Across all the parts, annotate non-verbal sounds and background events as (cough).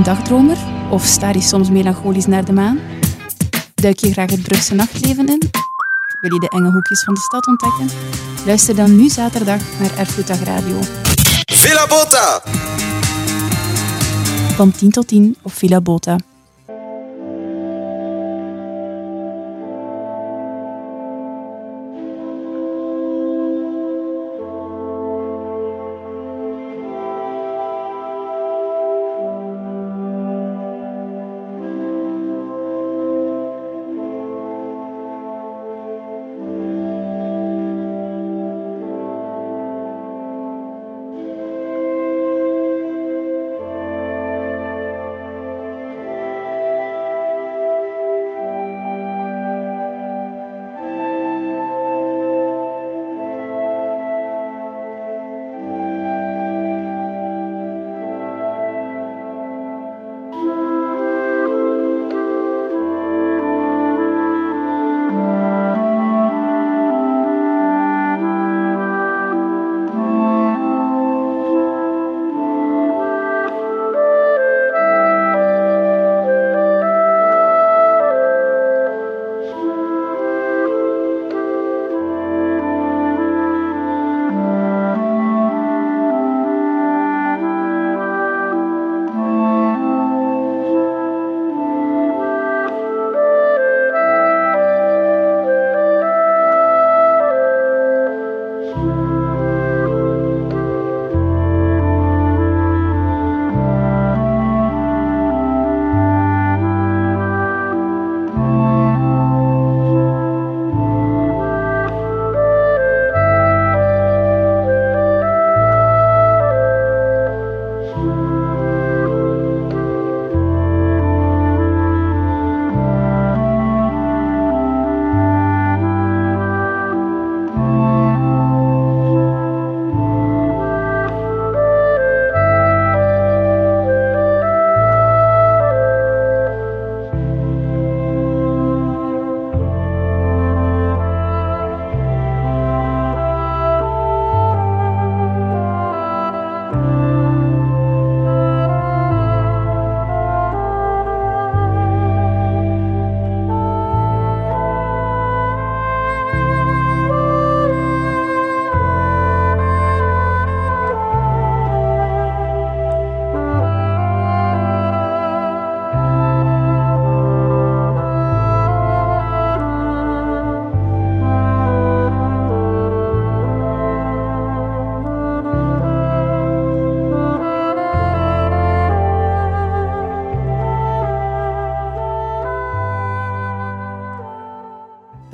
een dagdromer of staar je soms melancholisch naar de maan? Duik je graag het Brugse nachtleven in? Wil je de enge hoekjes van de stad ontdekken? Luister dan nu zaterdag naar Erfgoeddag Radio. Villa Bota! Van 10 tot 10 op Villa Bota.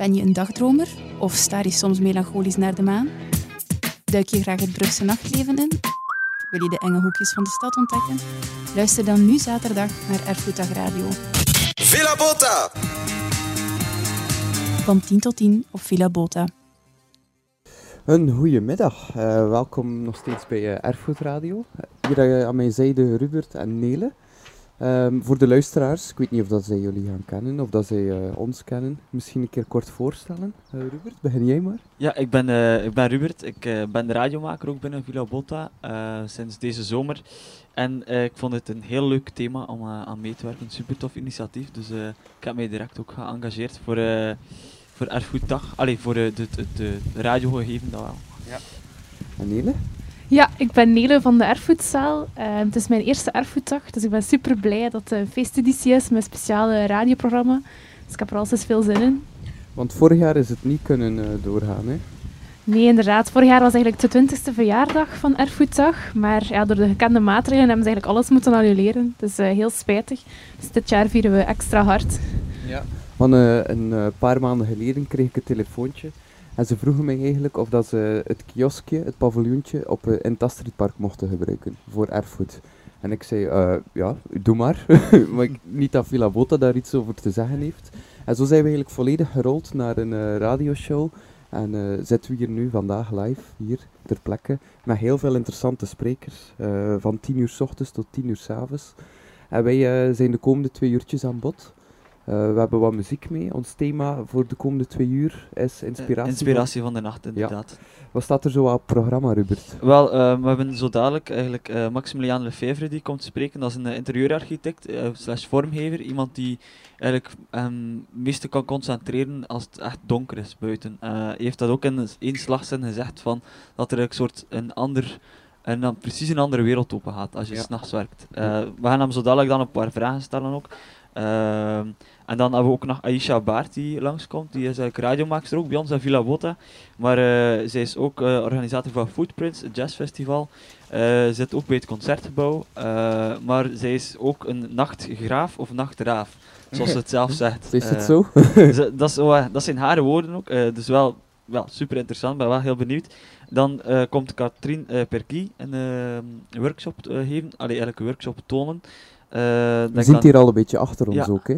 Ben je een dagdromer of staar je soms melancholisch naar de maan? Duik je graag het Brugse nachtleven in? Wil je de enge hoekjes van de stad ontdekken? Luister dan nu zaterdag naar Erfgoeddag Radio. Villa Bota! Van 10 tot 10 op Villa Bota. Een goedemiddag. Uh, welkom nog steeds bij uh, Erfgoed Radio. Hier uh, aan mijn zijde Rubert en Nele. Um, voor de luisteraars, ik weet niet of dat zij jullie gaan kennen of dat zij ons kennen. Misschien een keer kort voorstellen. Rubert, begin jij maar. Ja, ik ben, ik ben Rubert. Ik ben de radiomaker ook binnen Villa Bota sinds deze zomer. En ik vond het een heel leuk thema om aan mee te werken. Een super tof initiatief. Dus ik heb mij direct ook geëngageerd voor voor Erfgoeddag. Allee, voor de, de, de, de radiogegeven dat wel. Ja. En Nele? Ja, ik ben Nele van de Erfgoedzaal. Uh, het is mijn eerste Erfgoeddag, dus ik ben super blij dat het een feesteditie is met een speciale radioprogramma. Dus ik heb er al eens veel zin in. Want vorig jaar is het niet kunnen uh, doorgaan, hè? Nee, inderdaad. Vorig jaar was eigenlijk de 20e verjaardag van Erfgoeddag. Maar ja, door de gekende maatregelen hebben ze eigenlijk alles moeten annuleren. Het is uh, heel spijtig. Dus dit jaar vieren we extra hard. Ja. Want uh, een paar maanden geleden kreeg ik een telefoontje. En ze vroegen mij eigenlijk of dat ze het kioskje, het paviljoentje, op, uh, in het Astridpark mochten gebruiken voor erfgoed. En ik zei, ja, doe maar. (laughs) maar ik, niet dat Villa Bota daar iets over te zeggen heeft. En zo zijn we eigenlijk volledig gerold naar een radioshow. En zitten we hier nu vandaag live, hier ter plekke, met heel veel interessante sprekers. van 10 uur s ochtends tot 10 uur s avonds. En wij zijn de komende twee uurtjes aan bod. Eh, we hebben wat muziek mee. Ons thema voor de komende twee uur is Eh, inspiratie. inspiratie van de nacht, inderdaad. Wat staat er zo op het programma, Rupert? Wel, eh, we hebben zo dadelijk eigenlijk Maximiliaan Lefevre die komt spreken. Dat is een interieurarchitect slash vormgever. Iemand die eigenlijk hem meeste kan concentreren als het echt donker is buiten. Hij heeft dat ook in één slagzin gezegd van dat er een soort een ander, een, dan precies een andere wereld open gaat als je Ja. s s'nachts werkt. We gaan hem zo dadelijk dan een paar vragen stellen ook. Ehm, en dan hebben we ook nog Aisha Baart die langskomt. Die is eigenlijk radiomaakster ook bij ons in Villa Bota. Maar eh, zij is ook eh, organisator van Footprints, het jazzfestival. Eh zit ook bij het concertgebouw. Maar zij is ook een nachtgraaf of nachtraaf, zoals ze het zelf (laughs) zegt. Is het zo? (laughs) ze- dat, is, zo, dat zijn haar woorden ook. dus wel, wel super interessant, ben wel heel benieuwd. Dan komt Katrien eh Perky een workshop geven, allee, eigenlijk een workshop tonen. Ziet aan- hier al een beetje achter ons Ja. ook. Hè.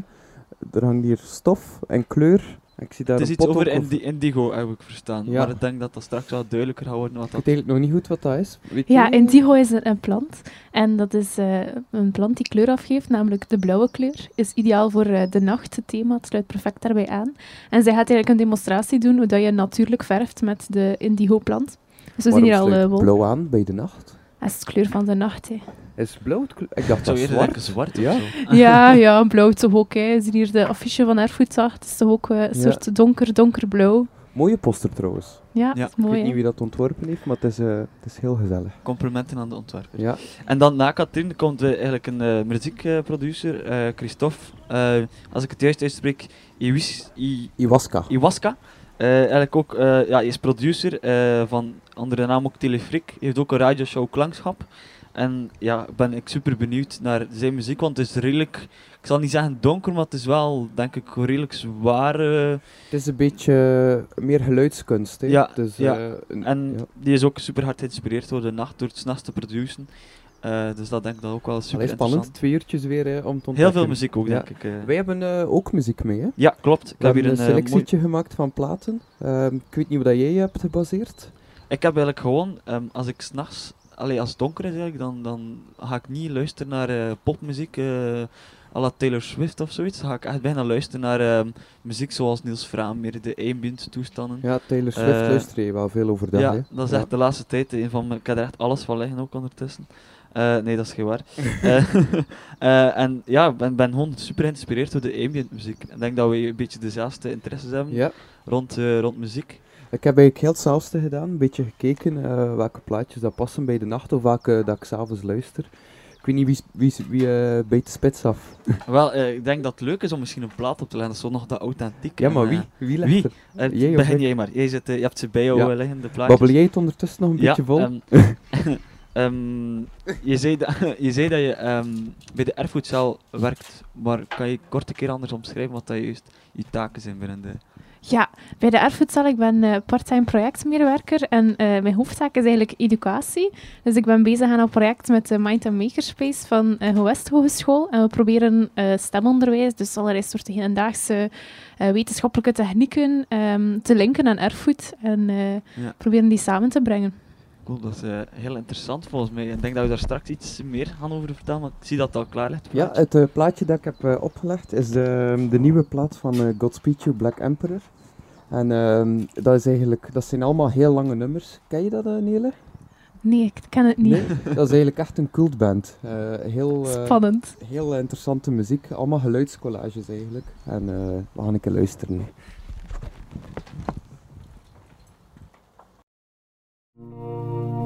Er hangt hier stof en kleur. Ik zie daar het is een iets pot over indi- indigo, heb ik verstaan. Ja. Maar ik denk dat dat straks wel duidelijker gaat worden wat Ik dat weet eigenlijk nog niet goed wat dat is. Weet Ja, indigo is een, een plant. En dat is eh, een plant die kleur afgeeft, namelijk de blauwe kleur. Is ideaal voor eh, de nacht, het thema. Het sluit perfect daarbij aan. En zij gaat eigenlijk een demonstratie doen hoe dat je natuurlijk verft met de indigo-plant. Dus we zien hier al wol. blauw aan bij de nacht? Dat is de kleur van de nacht. Hè. Is blauw? Ik dacht Ik dat zwart. zwart Ja? of zo. (laughs) Ja, ja, blauw toch ook. Hè. Zien hier de affiche van Erfgoedzacht. Het is toch ook eh, een Ja. soort donker, donkerblauw. Mooie poster trouwens. Ja, is Ik mooi. weet hè. niet wie dat ontworpen heeft, maar het is, eh, het is heel gezellig. Complimenten aan de ontwerper. Ja. En dan na Katrien komt eh, eigenlijk een eh, muziekproducer, eh, Christophe. eh, als ik het juist uitspreek, Iwis, I, Iwaska. Iwaska. Eigenlijk ook, eh, ja, hij is producer eh, van andere naam ook Telefrik. Hij heeft ook een radioshow Klankschap. En ja, ben ik super benieuwd naar zijn muziek, want het is redelijk, ik zal niet zeggen donker, maar het is wel, denk ik, redelijk zwaar. eh, Het is een beetje meer geluidskunst. Hè? Ja, Dus, ja. eh, een- en ja. die is ook super hard geïnspireerd door de nacht, door het s'nachts te produceren. Eh, dus dat denk ik dat ook wel super Allee, spannend. Twee uurtjes weer eh, om te ontdekken. Heel veel muziek ook, Ja. denk ik. Wij hebben ook muziek mee. Hè? Ja, klopt. Ik We heb hier een mooi- selectietje gemaakt van platen. Ehm, ik weet niet dat jij je hebt gebaseerd. Ik heb eigenlijk gewoon, ehm, als ik s'nachts, allee, als het donker is eigenlijk, dan, dan ga ik niet luisteren naar eh, popmuziek, eh à la Taylor Swift of zoiets. Dan ga ik echt bijna luisteren naar ehm, muziek zoals Niels Fraam, meer de ambient toestanden. Ja, Taylor Swift Eh, luister je wel veel overdag. Ja, hè? dat is Ja. echt de laatste tijd een van mijn, ik heb er echt alles van liggen ook ondertussen. Eh, nee, dat is geen waar. (laughs) Eh, (laughs) eh, en ja, ik ben, ben gewoon super geïnspireerd door de ambient muziek. Ik denk dat we een beetje dezelfde interesses hebben Ja. rond, eh, rond muziek. Ik heb eigenlijk heel hetzelfde gedaan. Een beetje gekeken eh, welke plaatjes dat passen bij de nacht of welke dat ik s'avonds luister. Ik weet niet wie, wie, wie eh bijt de spits af. (laughs) Wel, eh, ik denk dat het leuk is om misschien een plaat op te leggen, dat is nog dat authentiek. Ja, maar wie? Wie legt wie? er? Jij begin ik? jij maar. Jij zit, je hebt ze bij jou Ja. liggen, de plaatjes. Babbel jij het ondertussen nog een ja, beetje vol? ehm, (laughs) ehm, je, zei dat, (laughs) je zei dat je bij de erfgoedcel werkt, maar kan je kort een keer anders omschrijven wat dat juist je taken zijn binnen de... Ja, bij de erfgoedcel, ik ben eh parttime projectmedewerker en eh, mijn hoofdtaak is eigenlijk educatie. Dus ik ben bezig aan een project met de Mind and Makerspace van uh, Gewest Hogeschool. En we proberen eh, stemonderwijs, dus allerlei soorten hedendaagse eh, wetenschappelijke technieken, ehm, te linken aan erfgoed en eh, Ja. proberen die samen te brengen. Cool, dat is eh, heel interessant volgens mij. Ik denk dat we daar straks iets meer gaan over vertellen, want ik zie dat het al klaar ligt. Ja, het eh, plaatje dat ik heb eh, opgelegd is de, de nieuwe plaat van eh, Godspeed You Black Emperor. En ehm, dat, is eigenlijk, dat zijn allemaal heel lange nummers. Ken je dat, uh, Nele? Nee, ik ken het niet. Nee, dat is eigenlijk echt een cultband. Uh, heel, uh, Spannend. Heel interessante muziek, allemaal geluidscollages eigenlijk. En uh, we gaan een keer luisteren. Música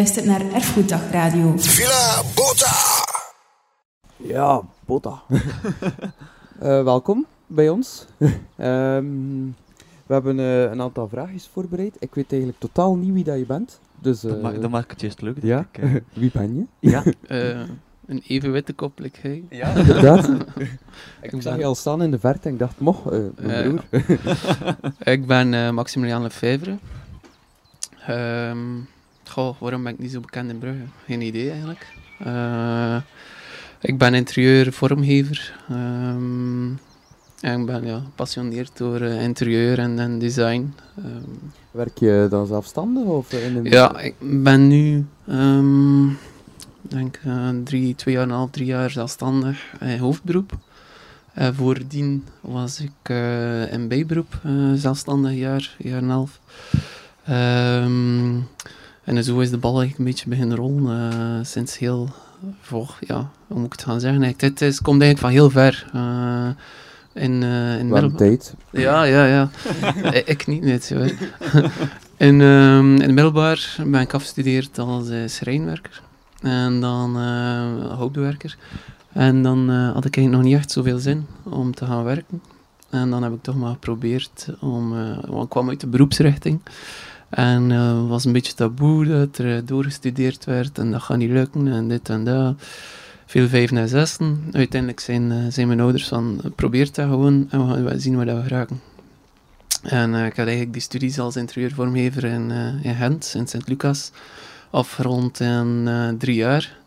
luistert naar Erfgoeddag Radio. Villa Bota. Ja, Botta. (laughs) Eh, welkom bij ons. Ehm, we hebben eh, een aantal vraagjes voorbereid. Ik weet eigenlijk totaal niet wie dat je bent. Dus, Dat, eh, maakt, dat maakt het juist leuk. denk ja? ik, eh. (laughs) wie ben je? ja. (laughs) Eh, een even witte koppelijk, hey. ja. Inderdaad. Ik ik zag je al staan in de verte en ik dacht, moch, eh, mijn broer. ik ben eh, Maximilian Lefevre. Ehm goh, waarom ben ik niet zo bekend in Brugge? Geen idee eigenlijk. Eh, ik ben interieur-vormgever. Ehm, en ik ben ja, gepassioneerd door eh, interieur en, en design. Ehm, Werk je dan zelfstandig of in een... Ja, ik ben nu, ehm denk eh, drie, twee jaar en een half, drie jaar zelfstandig in hoofdberoep. Uh, voordien was ik eh, in bijberoep, eh, zelfstandig jaar, jaar en een half. En zo is de bal eigenlijk een beetje beginnen rollen eh, sinds heel, voor, ja, hoe moet ik het gaan zeggen? Eigenlijk, dit is, komt eigenlijk van heel ver. eh, in, eh in Wel een middelba- tijd. ja, ja, ja. (laughs) ik, ik niet net. (laughs) in, ehm, in het middelbaar ben ik afgestudeerd als eh, schrijnwerker. En dan eh houtbewerker. En dan eh, had ik eigenlijk nog niet echt zoveel zin om te gaan werken. En dan heb ik toch maar geprobeerd om... eh, want ik kwam uit de beroepsrichting. En het was een beetje taboe dat er eh, doorgestudeerd werd. En dat gaat niet lukken en dit en dat veel vijf en zessen. Uiteindelijk zijn, eh, zijn mijn ouders van, probeer dat gewoon en we gaan wel zien waar dat we geraken. En ik had eigenlijk die studies als interieurvormgever in, in Gent, in Sint-Lucas, afgerond in drie jaar.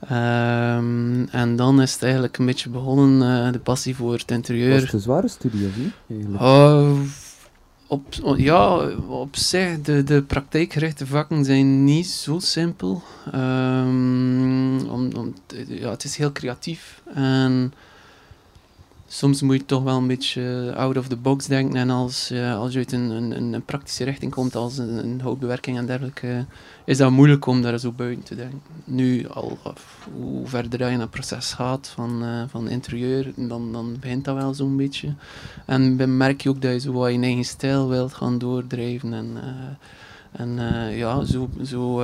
Ehm, en dan is het eigenlijk een beetje begonnen, de passie voor het interieur. Was het een zware studie of niet? Eigenlijk? Uh, op, ja, op zich, de, de praktijkgerichte vakken zijn niet zo simpel. Ehm, ja, het is heel creatief en soms moet je toch wel een beetje out of the box denken. En als, eh, als je uit een, een, een praktische richting komt, als een, een houtbewerking en dergelijke, is dat moeilijk om daar zo buiten te denken. Nu, al, hoe verder je in het proces gaat van, eh, van interieur, dan, dan begint dat wel zo'n beetje. En dan merk je ook dat je zo wat je eigen stijl wilt gaan doordrijven. En, eh, en ja, zo, zo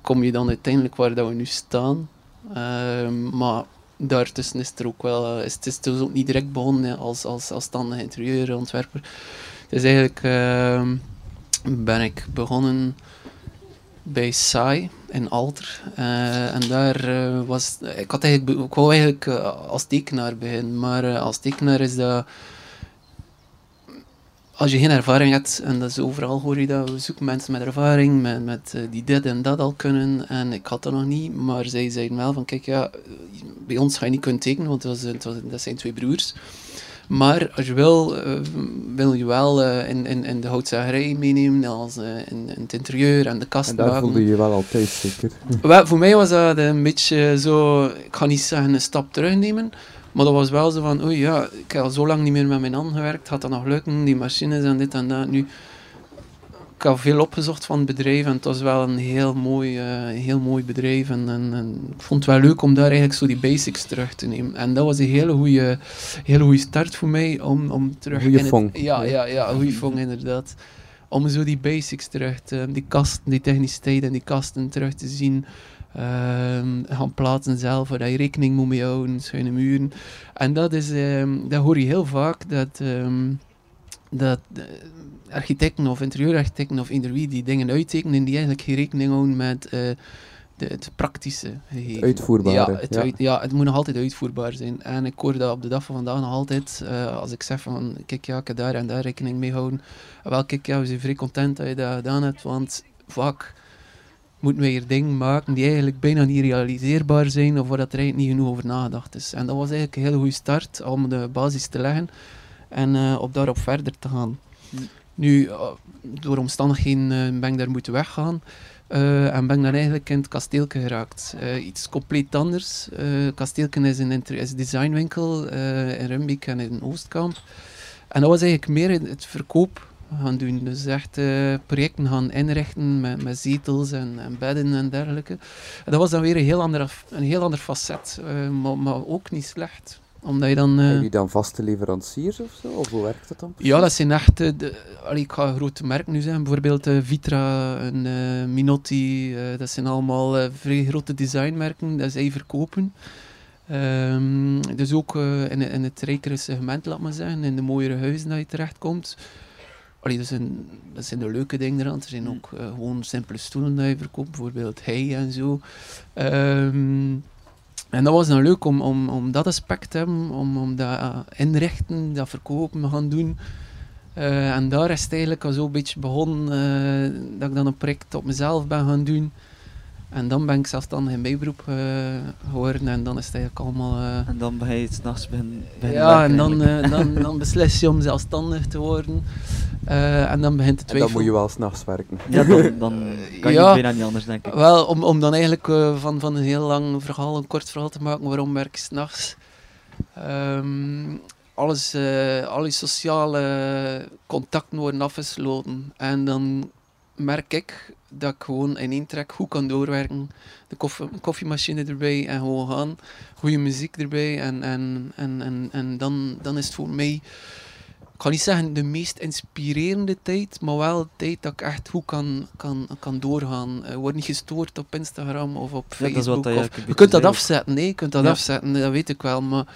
kom je dan uiteindelijk waar dat we nu staan. Ehm, maar daartussen is er ook wel, eh, is, het is dus ook niet direct begonnen als, als, als standig interieurontwerper. Is eigenlijk, ehm, ben ik begonnen bij SAI in Alter. Eh, en daar eh, was, ik had eigenlijk, ik wou eigenlijk als tekenaar beginnen, maar als tekenaar is dat, als je geen ervaring hebt, en dat is overal hoor je dat, we zoeken mensen met ervaring, met, met, eh, die dit en dat al kunnen, en ik had dat nog niet, maar zij zeiden wel van, kijk ja, bij ons ga je niet kunnen tekenen, want dat, was, het was- dat zijn twee broers. Maar als je wil, eh, wil je wel eh, in, in, in de houtzagerij meenemen, als, in, in het interieur en de En kasten. daar voelde je je wel altijd zeker. Voor mij was dat een beetje zo, ik ga niet zeggen een stap terugnemen, maar dat was wel zo van, oei ja, ik heb al zo lang niet meer met mijn handen gewerkt, gaat dat nog lukken, die machines en dit en dat. Nu, ik heb veel opgezocht van het bedrijf en het was wel een heel mooi, eh, heel mooi bedrijf en, en, en ik vond het wel leuk om daar eigenlijk zo die basics terug te nemen. En dat was een hele goede, hele goede start voor mij om, om terug Goeie in het- vong. ja, ja, ja, een goede vong inderdaad. Om zo die basics terug te, die kasten, die techniciteit en die kasten terug te zien. Ehm, gaan plaatsen zelf, waar je rekening moet mee houden, schuine muren. En dat, is, ehm, dat hoor je heel vaak, dat, ehm, dat eh, architecten of interieurarchitecten of eender wie die dingen uittekenen, die eigenlijk geen rekening houden met eh, de, het praktische gegeven. Uitvoerbare, Ja het, ja. uit- ja, het moet nog altijd uitvoerbaar zijn. En ik hoor dat op de dag van vandaag nog altijd, eh, als ik zeg van, kijk ja, ik heb daar en daar rekening mee houden. Wel, kijk ja, we zijn vrij content dat je dat gedaan hebt, want vaak moeten we hier dingen maken die eigenlijk bijna niet realiseerbaar zijn of waar dat er eigenlijk niet genoeg over nagedacht is. En dat was eigenlijk een hele goede start om de basis te leggen en eh, op daarop verder te gaan. Nu, eh, door omstandigheden eh, ben ik daar moeten weggaan. en ben ik dan eigenlijk in het kasteelke geraakt. Iets compleet anders. Kasteelke is een, is designwinkel in Rumbeek en in Oostkamp. En dat was eigenlijk meer het verkoop gaan doen. Dus echt eh, projecten gaan inrichten met, met zetels en, en bedden en dergelijke. En dat was dan weer een heel ander, een heel ander facet, eh, maar, maar ook niet slecht. Omdat je dan... eh, Hebben jullie dan vaste leveranciers of zo? Of hoe werkt dat dan? Ja, dat zijn echt... eh, de, allee, ik ga grote merken nu zeggen. Bijvoorbeeld eh, Vitra en eh, Minotti. eh, dat zijn allemaal eh, vrij grote designmerken dat zij verkopen. Ehm, dus ook eh, in, in het rijkere segment, laat maar zeggen. In de mooiere huizen dat je terechtkomt. Allee, dat, zijn, dat zijn de leuke dingen eraan. Er zijn Mm. ook eh, gewoon simpele stoelen dat je verkoopt. Bijvoorbeeld hij en zo. Ehm, en dat was dan leuk om, om, om dat aspect te hebben, om, om dat eh, inrichten, dat verkopen gaan doen. Eh, en daar is het eigenlijk al zo'n beetje begonnen dat ik dan een project op mezelf ben gaan doen. En dan ben ik zelfstandig in bijberoep geworden en dan is het eigenlijk allemaal... En dan ben je s'nachts beginnen beginnen ja, en dan, dan, dan beslis je om zelfstandig te worden. Eh, en dan begint de En twijfel. dan moet je wel s'nachts werken. Ja, dan, dan (laughs) kan je ja. bijna niet anders, denk ik. Wel, om, om dan eigenlijk eh, van, van een heel lang verhaal een kort verhaal te maken, waarom werk ik s'nachts? Ehm alles, eh alle sociale contacten worden afgesloten. En dan merk ik dat ik gewoon in één trek goed kan doorwerken. De koffie, koffiemachine erbij en gewoon gaan. Goede muziek erbij. En, en, en, en, en dan, dan is het voor mij, ik ga niet zeggen de meest inspirerende tijd, maar wel de tijd dat ik echt goed kan, kan, kan doorgaan. Ik word niet gestoord op Instagram of op Ja, Facebook. dat is wat dat je of- je kunt dat afzetten, nee, je kunt dat Ja. afzetten, dat weet ik wel, maar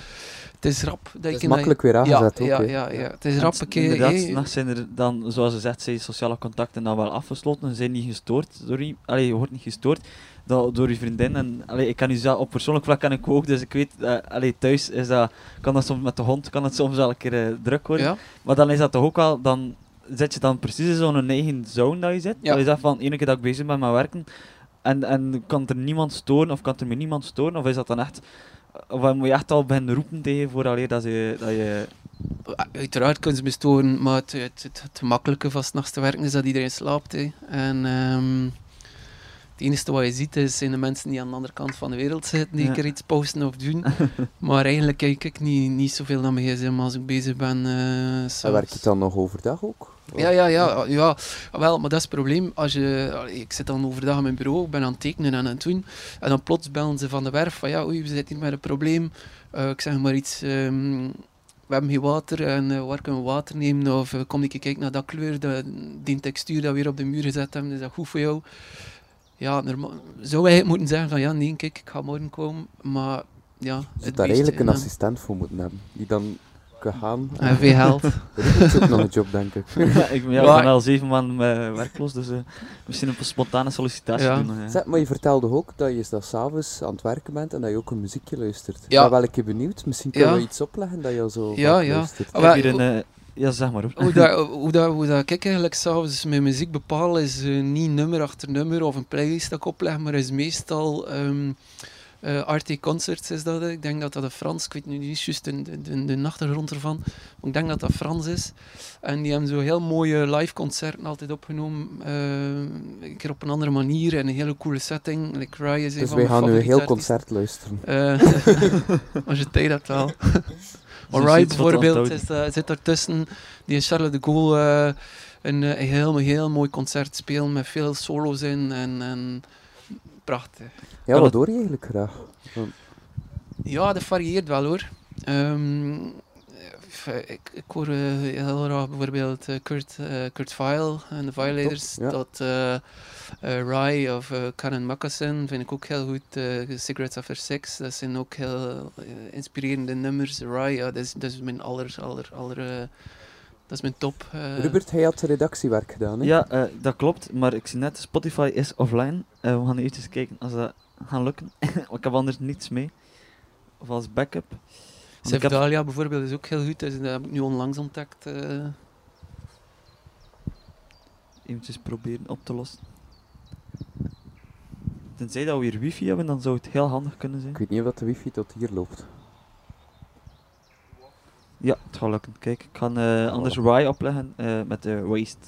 het is rap. Dat Het je is makkelijk weer ja, aangezet ja, ook. hè. ja, ja, het is rap een keer. Inderdaad, zijn er dan, zoals ze zegt, zijn sociale contacten dan wel afgesloten. Ze zijn niet gestoord je, allee, je wordt niet gestoord door, door je vriendin. En, allee, ik kan u zelf, op persoonlijk vlak kan ik ook, dus ik weet, eh, allee, thuis is dat, kan dat soms met de hond kan het soms wel een keer eh, druk worden. ja, Maar dan is dat toch ook wel, dan zit je dan precies in zo'n eigen zone dat je zit. Ja. Dat je zegt van, ene keer dat ik bezig ben met werken, en, en kan er niemand storen, of kan er me niemand storen, of is dat dan echt, of moet je echt al beginnen roepen tegen vooraleer dat je, dat je uiteraard kunnen ze me storen, maar het, het, het, het makkelijke van 's nachts te werken is dat iedereen slaapt. hè. En ehm, het enige wat je ziet is, zijn de mensen die aan de andere kant van de wereld zitten, die Ja. een keer iets posten of doen. (laughs) maar eigenlijk kijk ik niet, niet zoveel naar mijn gsm als ik bezig ben. eh En werkt het dan nog overdag ook? Ja, ja, ja, ja. Wel, maar dat is het probleem. Als je, ik zit dan overdag in mijn bureau, ik ben aan het tekenen en aan het doen. En dan plots bellen ze van de werf van ja, oei, we zitten hier met een probleem. Eh, ik zeg maar iets, ehm, we hebben geen water en eh, waar kunnen we water nemen? Of kom ik kijken naar dat kleur, dat, die textuur dat we hier op de muur gezet hebben, is dat goed voor jou? Ja, zou hij moeten zeggen van ja, nee, kijk, ik ga morgen komen. Maar ja, Je daar eigenlijk een eh, assistent voor moeten hebben. Die dan kan gaan. En veel geld. (laughs) Dat is ook nog een (laughs) job, denk ik. Ja, ik, ja, ik Maar- ben al zeven maanden eh, werkloos, dus eh, misschien een spontane sollicitatie Ja. doen. Zeg, maar je vertelde ook dat je dat s'avonds aan het werken bent en dat je ook een muziekje luistert. Ja. Ik ben wel een keer benieuwd. Misschien kunnen Ja. we iets opleggen dat je al zo Ja, ja. luistert. Ik wel, heb hier een... ja, zeg maar hoe, dat, (laughs) hoe, dat, hoe dat ik eigenlijk s'avonds mijn muziek bepaal, is eh, niet nummer achter nummer of een playlist dat ik opleg, maar is meestal ehm eh, RT Concerts is dat. Ik denk dat dat een Frans, ik weet nu niet juist de, de, de, de achtergrond ervan, maar ik denk dat dat Frans is. En die hebben zo heel mooie live concerten altijd opgenomen, eh, een keer op een andere manier en een hele coole setting. Like Rye is Dus wij gaan nu een heel concert luisteren. Eh, (laughs) als je tijd hebt wel. (laughs) Alright, bijvoorbeeld, is, eh, zit ertussen die Charles de Gaulle eh, een, eh, een heel, heel mooi concert spelen met veel solo's in en, en prachtig. Ja, wat hoor je eigenlijk graag? Ja, dat varieert wel hoor. Ehm, eh, ik, ik hoor eh, heel graag bijvoorbeeld eh, Kurt, eh, Kurt Vile en de Violators. ja. Dat uh, Rye of uh, Karen Moccasin vind ik ook heel goed. eh, Cigarettes After Sex, dat zijn ook heel eh, inspirerende nummers. Rye, ja, dat, is, dat is mijn aller, aller, aller... eh, dat is mijn top. eh. Rupert, hij had redactiewerk gedaan, hè? Ja, eh, dat klopt, maar ik zie net, Spotify is offline. Eh, we gaan eerst kijken als dat gaat lukken. Want (laughs) ik heb anders niets mee. Of als backup. Ik heb- bijvoorbeeld is ook heel goed. Dus dat heb ik nu onlangs ontdekt. eh. eventjes proberen op te lossen. Tenzij dat we hier wifi hebben, dan zou het heel handig kunnen zijn. Ik weet niet of dat de wifi tot hier loopt. Ja, het gaat lukken. Kijk, ik ga eh, anders Rye opleggen eh, met de waste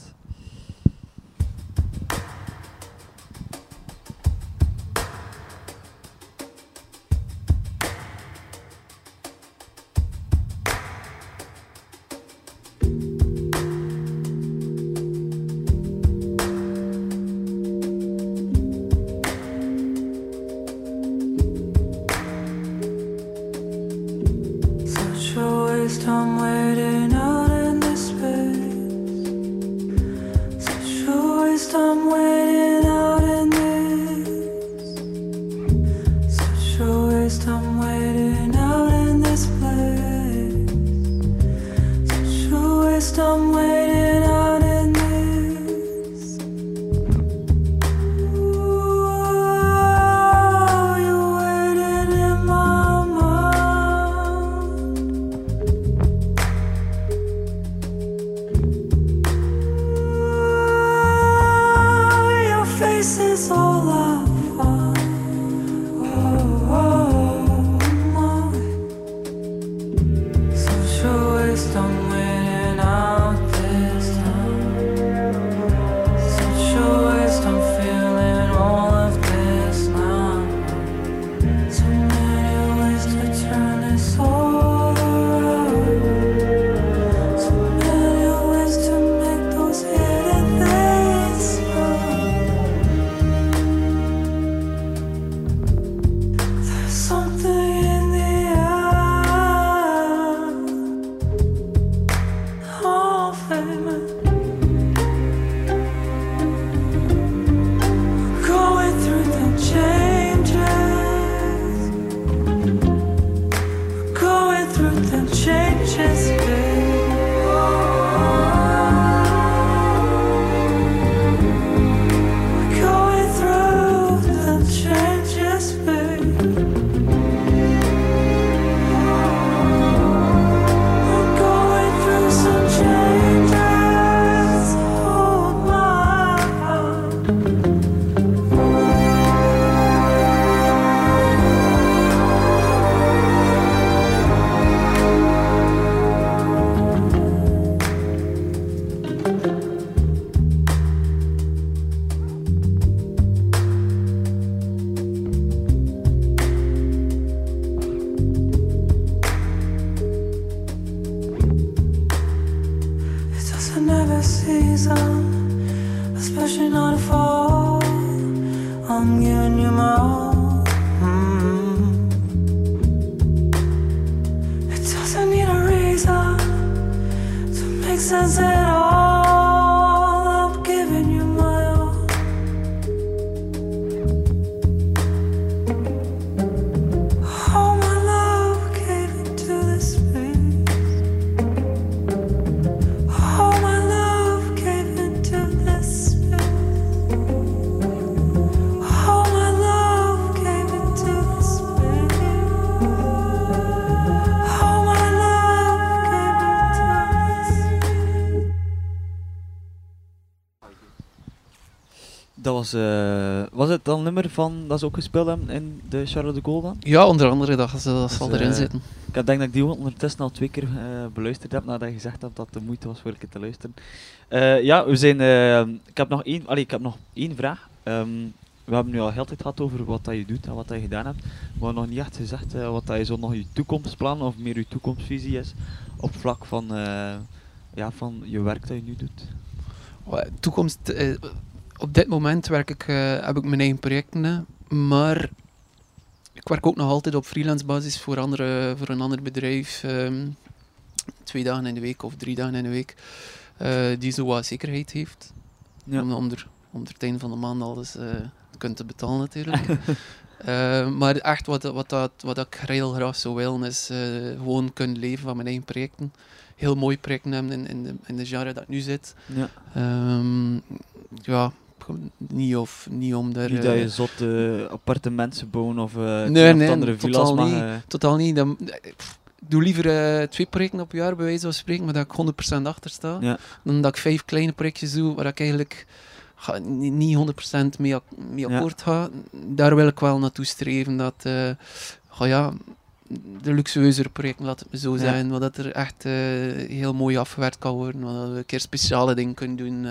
Was, eh, was het dan nummer van dat ze ook gespeeld hebben in de Charles de Gaulle dan? Ja, onder andere, dat, dat zal Dus, erin eh, zitten. Ik denk dat ik die ondertussen al twee keer eh, beluisterd heb nadat je gezegd hebt dat het de moeite was voor keer te luisteren. Ja, we zijn, ik, heb nog één, allee, ik heb nog één vraag. Ehm, we hebben nu al heel tijd gehad over wat dat je doet en wat dat je gedaan hebt. Maar nog niet echt gezegd wat dat je zo nog je toekomstplan of meer je toekomstvisie is op vlak van, ja, van je werk dat je nu doet. Toekomst, op dit moment werk ik, eh, heb ik mijn eigen projecten, maar ik werk ook nog altijd op freelance basis voor, andere, voor een ander bedrijf. ehm, twee dagen in de week of drie dagen in de week. eh, die zo wat zekerheid heeft. Ja. Om, om, er, om er het einde van de maand alles eh kunt te betalen natuurlijk. (laughs) Maar echt wat, wat, dat, wat ik heel graag zou willen is gewoon kunnen leven van mijn eigen projecten. Heel mooie projecten hebben in, in, de, in de genre dat ik nu zit. Ja. Ehm, ja, niet, of, niet om daar... Niet dat eh, je zot eh, appartementen bouwen of eh Nee, nee, andere totaal villa's mag. niet. eh, Totaal niet. Dan, pff, doe liever eh, twee projecten op jaar, bij wijze van spreken, maar dat ik 100% achter sta. Ja. Dan dat ik vijf kleine projectjes doe, waar ik eigenlijk ga, niet 100% mee, ak- mee Ja. akkoord ga. Daar wil ik wel naartoe streven. Dat, eh, ga ja, de luxueuzere projecten, laat het me zo Ja. zijn, waar dat er echt eh, heel mooi afgewerkt kan worden, waar dat we een keer speciale dingen kunnen doen.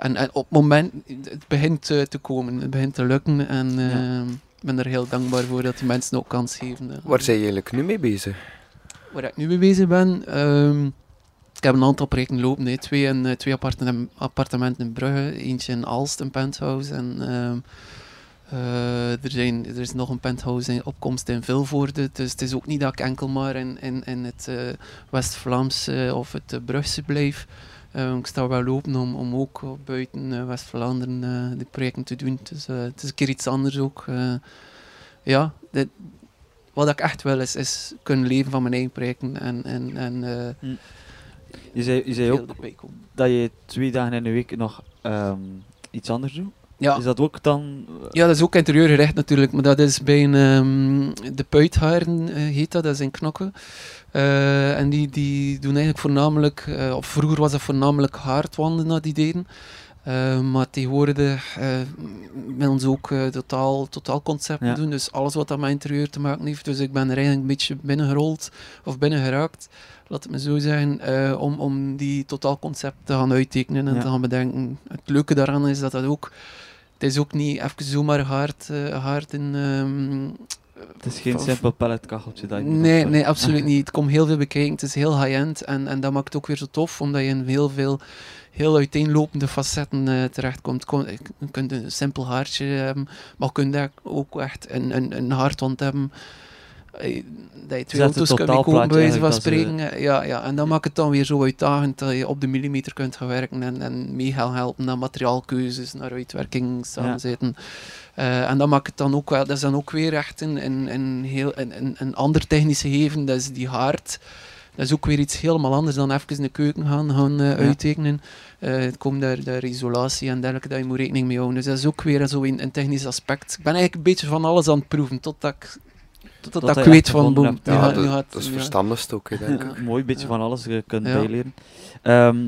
En, en op het moment, het begint eh, te komen, het begint te lukken en eh, Ja. ik ben er heel dankbaar voor dat die mensen ook kans geven. eh. Waar zijn je eigenlijk nu mee bezig? Waar ik nu mee bezig ben, ehm, ik heb een aantal projecten lopen. Twee, in, twee appartementen, appartementen in Brugge, eentje in Aalst, een penthouse. En ehm, Eh, er, zijn, er is nog een penthouse in opkomst in Vilvoorde. Dus het is ook niet dat ik enkel maar in, in, in het West-Vlaamse of het Brugse blijf. Eh, ik sta wel open om, om ook buiten eh, West-Vlaanderen eh, die projecten te doen. Dus het is een keer iets anders ook. Ja, dit, wat ik echt wil is, is kunnen leven van mijn eigen projecten. En, en, en eh, Je zei, je zei ook dat je twee dagen in de week nog ehm, iets anders doet. Ja. Is dat ook dan... Ja, dat is ook interieurgerecht natuurlijk, maar dat is bij een, ehm, de Puitharen eh, heet dat, dat is in Knokke. Eh, en die, die doen eigenlijk voornamelijk, of vroeger was dat voornamelijk haardwanden dat die deden. Eh, maar tegenwoordig uh, willen ze ook totaal, totaal concepten Ja. doen, dus alles wat dat met interieur te maken heeft. Dus ik ben er eigenlijk een beetje binnengerold, of binnengeraakt, laat het me zo zeggen, om, om die totaalconcept te gaan uittekenen en Ja. te gaan bedenken. Het leuke daaraan is dat dat ook het is ook niet even zomaar hard, hard in. ehm, Het is geen simpel pelletkacheltje dat je nee, nee, absoluut niet. Het komt heel veel bekijken. Het is heel high-end en, en dat maakt het ook weer zo tof, omdat je in heel veel heel uiteenlopende facetten eh, terechtkomt. Kon- Je kunt een simpel haartje hebben, maar je kunt ook echt een, een, een hebben. Eh, Dat je twee auto's kunt kopen, bij wijze van dat spreken. Eh, Ja, ja, en dat maakt het dan weer zo uitdagend dat je op de millimeter kunt gaan werken en, en mee gaan helpen naar materiaalkeuzes, naar uitwerking, samenzitten. Eh, en dat maakt het dan ook wel, dat is dan ook weer echt een, een, een, heel, een, een, ander technische geven, dat is die haard. Dat is ook weer iets helemaal anders dan even in de keuken gaan, gaan eh, uittekenen. Eh, het komt daar, daar isolatie en dergelijke, dat je moet rekening mee houden. Dus dat is ook weer zo een, een technisch aspect. Ik ben eigenlijk een beetje van alles aan het proeven, totdat ik, ik je weet van, boem, Ja, dat, dat is ja. verstandigst ook, denk ik. Ja, (laughs) mooi, beetje Ja. van alles je kunt Ja. bijleren. Ehm,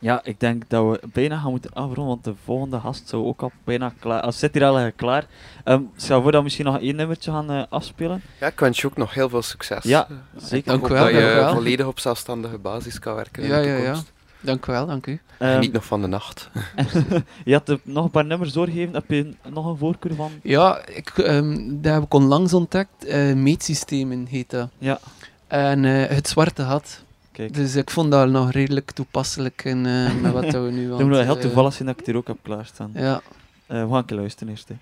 ja, ik denk dat we bijna gaan moeten afronden, want de volgende gast zou ook al bijna klaar... Als zit hier al klaar. Ehm stel voor dat we misschien nog één nummertje gaan eh, afspelen. Ja, ik wens je ook nog heel veel succes. Ja, Eh, zeker. Dank wel, dat je wel. volledig op zelfstandige basis kan werken in Ja, de ja, ja. Dank u wel, dank u. Ehm, Niet nog van de nacht. (laughs) je had er nog een paar nummers doorgegeven. Heb je nog een voorkeur van? Ja, ik, ehm, dat heb ik onlangs ontdekt. eh meetsystemen heet dat. Ja. En eh, het zwarte gat. Kijk. Dus ik vond dat nog redelijk toepasselijk in, eh, met wat (laughs) dat we nu aan Het het, heel eh, toevallig zijn dat ik het hier ook heb klaarstaan. Ja. Eh, we gaan een keer luisteren eerst. hè.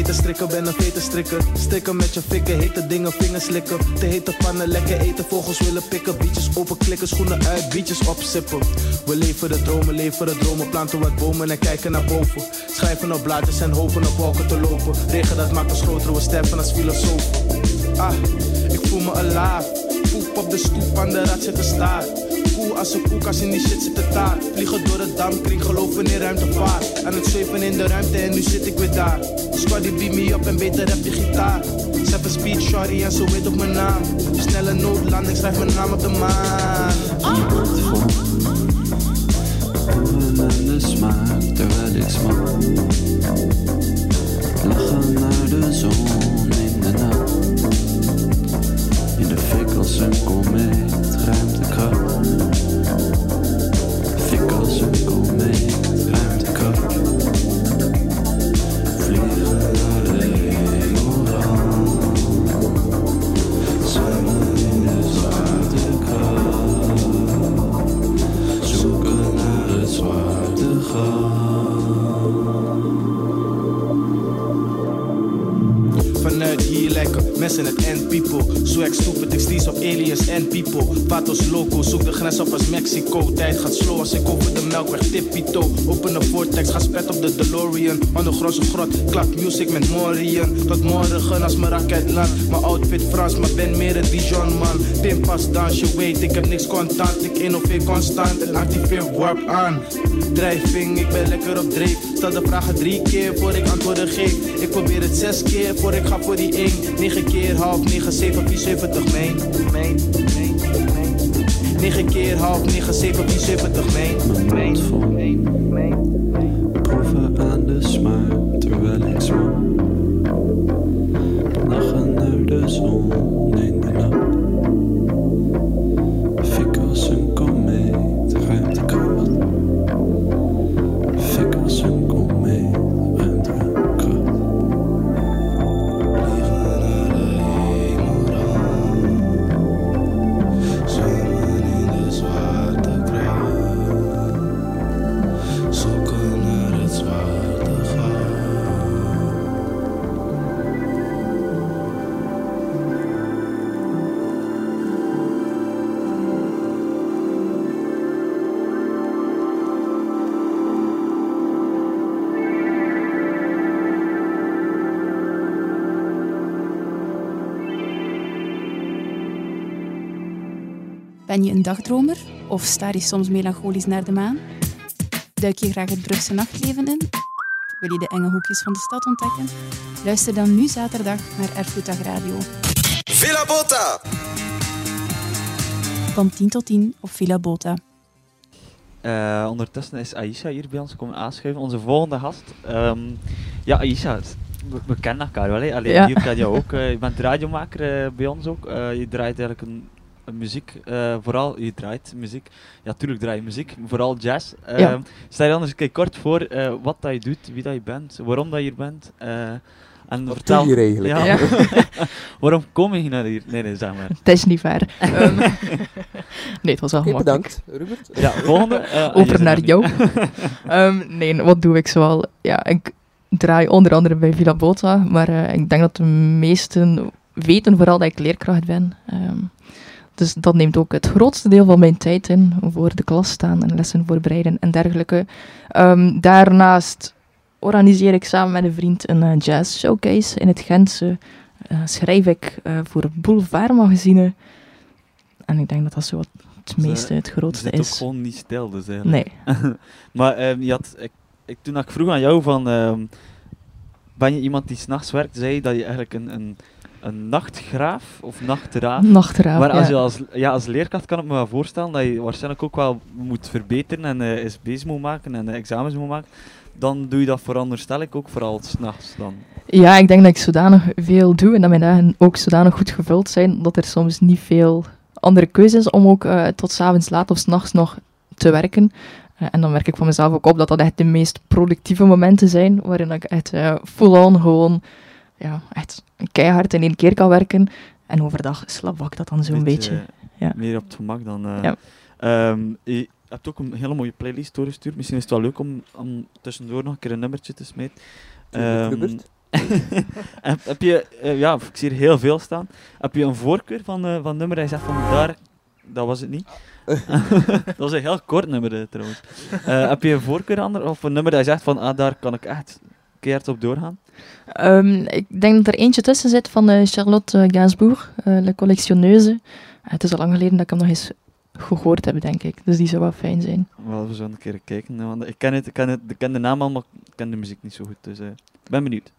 Veten strikken, ben een strikker. Strikken met je fikken, hete dingen, vingers slikken. Te hete pannen, lekker eten, vogels willen pikken. Bietjes open klikken, schoenen uit, bietjes opsippen. We leveren dromen, leveren dromen, planten wat bomen en kijken naar boven. Schrijven op blaadjes en hopen op wolken te lopen. Regen dat maakt ons groter, we sterven als filosofen. Ah, ik voel me alive. Poep op de stoep, aan de rad zitten staan. Als een koek als in die shit zit te taart. Vliegen door het dampkring, geloven in ruimtevaart. Aan het zweven in de ruimte en nu zit ik weer daar. Squaddy beat me op en beter heb je gitaar. Seven speed, shorty en zo weet op mijn naam. Snelle noodlanding, schrijf mijn naam op de maan. Aan de smaak terwijl ik. Lachen naar de zon in de nacht. In de fik als een komeet, lekker, mensen het end people. Swag stupid, ik op aliens en people. Patos loco, zoek de grens op als Mexico. Tijd gaat slow als ik over de melkweg tippito. Open de vortex, ga spet op de DeLorean. Ondergrondse grot, klap music met Morian. Tot morgen als mijn raket land. Mijn outfit Frans, maar ben meer een Dijon man. Pinpas dans, je weet, ik heb niks contant. Ik innoveer constant en activeer warp aan. Drijving, ik ben lekker op dreef. Stel de vragen drie keer voor ik antwoorden geef. Ik probeer het zes keer voor ik ga voor die één. Negen keer keer half negen, vier, zeventig, meen. Meen, meen, meen. Negen keer half zeven, vier, zeventig, meen. Mijn. Meen, meen. Ben je een dagdromer of staar je soms melancholisch naar de maan? Duik je graag het Brugse nachtleven in? Wil je de enge hoekjes van de stad ontdekken? Luister dan nu zaterdag naar Erfgoeddag Radio. Villa Bota! Van 10 tot 10 op Villa Bota. Eh, ondertussen is Aisha hier bij ons komen aanschuiven, onze volgende gast. Ehm, ja, Aisha, we, we kennen elkaar wel. Hè? Allee, Ja. hier ken je ook. eh, je bent (laughs) radiomaker eh, bij ons ook. Eh, je draait eigenlijk een muziek, eh, vooral je draait muziek. Ja, tuurlijk draai je muziek, vooral jazz. Ja. Ehm, Stel je anders een keer kort voor eh, wat dat je doet, wie dat je bent, waarom dat je hier bent. eh, en Wat vertel. doe je hier eigenlijk? Ja. Ja. (laughs) waarom kom je naar hier? Nee, nee, zeg maar. Het is niet waar. (laughs) Ehm, nee, het was wel gemakkelijk. bedankt, Rupert. Ja, volgende. (laughs) eh, Over naar jou. Ehm, nee, wat doe ik zoal? Ja, ik draai onder andere bij Villa Bota, maar eh, ik denk dat de meesten weten vooral dat ik leerkracht ben. Ehm, dus dat neemt ook het grootste deel van mijn tijd in, voor de klas staan en lessen voorbereiden en dergelijke. Ehm, daarnaast organiseer ik samen met een vriend een eh, jazz showcase in het Gentse. Eh, schrijf ik eh, voor Boulevard magazine. En ik denk dat dat zo wat het meeste, het grootste zit ook is. gewoon niet stil, dus eigenlijk. Nee. (laughs) maar ehm, je had, ik, ik, toen ik vroeg aan jou van, ehm, ben je iemand die s'nachts werkt, zei je dat je eigenlijk een, een, een nachtgraaf of nachtraaf. Nachtraaf, Maar als ja. je als, ja, als leerkracht kan ik me wel voorstellen dat je waarschijnlijk ook wel moet verbeteren en eh SB's moet maken en eh, examens moet maken. Dan doe je dat veronderstel ik ook vooral s'nachts dan. Ja, ik denk dat ik zodanig veel doe en dat mijn dagen ook zodanig goed gevuld zijn dat er soms niet veel andere keuze is om ook eh, tot 's avonds laat of 's nachts nog te werken. En dan merk ik van mezelf ook op dat dat echt de meest productieve momenten zijn, waarin ik echt full-on gewoon ja, echt keihard in één keer kan werken. En overdag slap ik dat dan zo'n beetje. ja. Meer op het gemak dan. eh. Ja. Ehm, je hebt ook een hele mooie playlist doorgestuurd. Misschien is het wel leuk om, om tussendoor nog een keer een nummertje te smeten. Ehm, Rupert. (laughs) heb, heb je, eh, ja, ik zie er heel veel staan. Heb je een voorkeur van, eh van nummer? Hij zegt van daar, dat was het niet. (laughs) dat was een heel kort nummer eh, trouwens. Eh, heb je een voorkeur ander of een nummer dat je zegt van ah, daar kan ik echt keihard op doorgaan? Ehm, ik denk dat er eentje tussen zit van eh, Charlotte uh, Gainsbourg, eh, La Collectionneuse. Eh, het is al lang geleden dat ik hem nog eens gehoord heb, denk ik. Dus die zou wel fijn zijn. Wel, we zullen een keer kijken. Want ik ken, het, ik, ken het, ik ken de naam al, maar ik ken de muziek niet zo goed. Dus eh, ik ben benieuwd.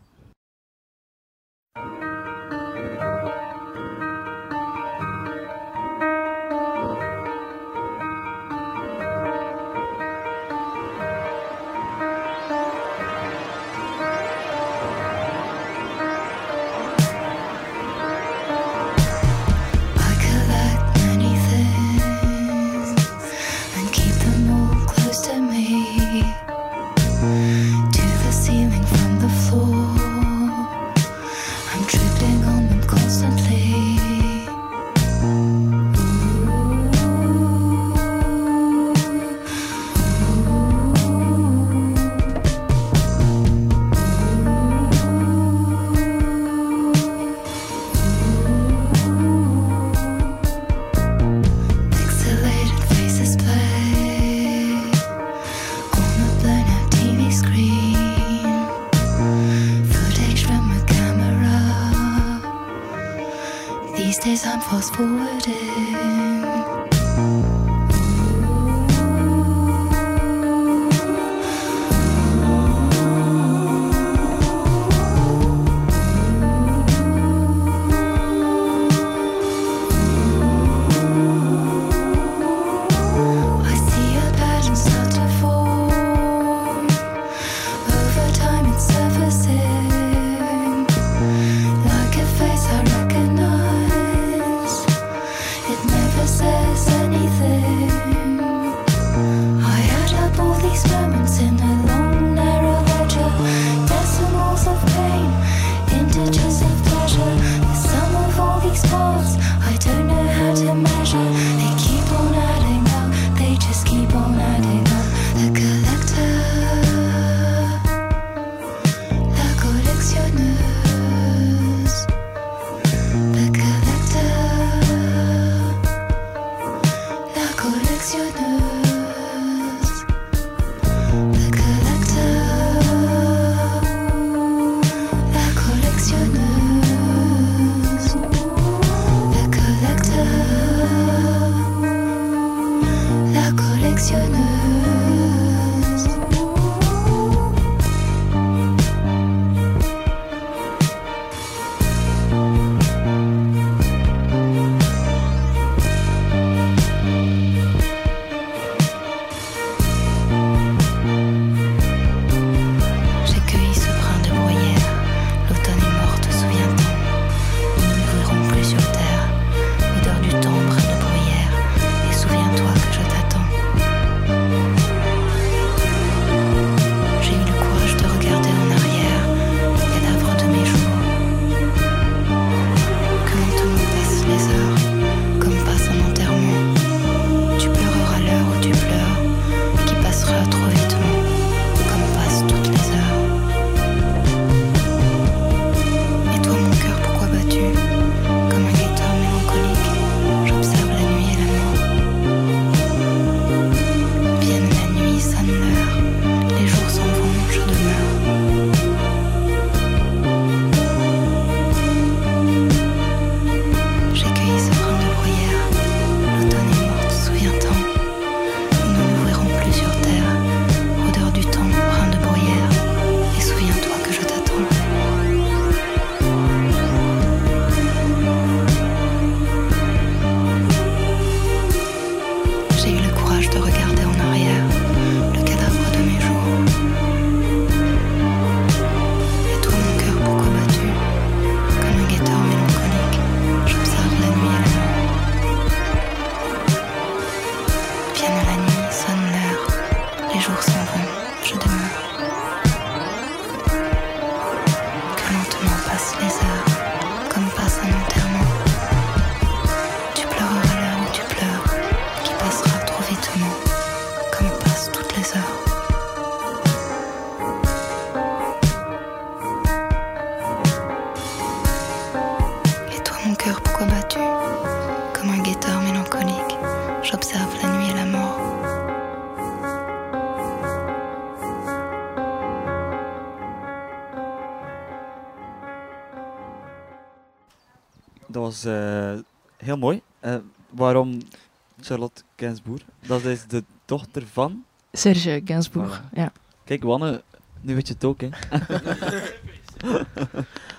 Charlotte Gainsbourg? Dat is de dochter van... Serge Gainsbourg, ja. Kijk, Wanne, nu weet je het ook, hè. (laughs)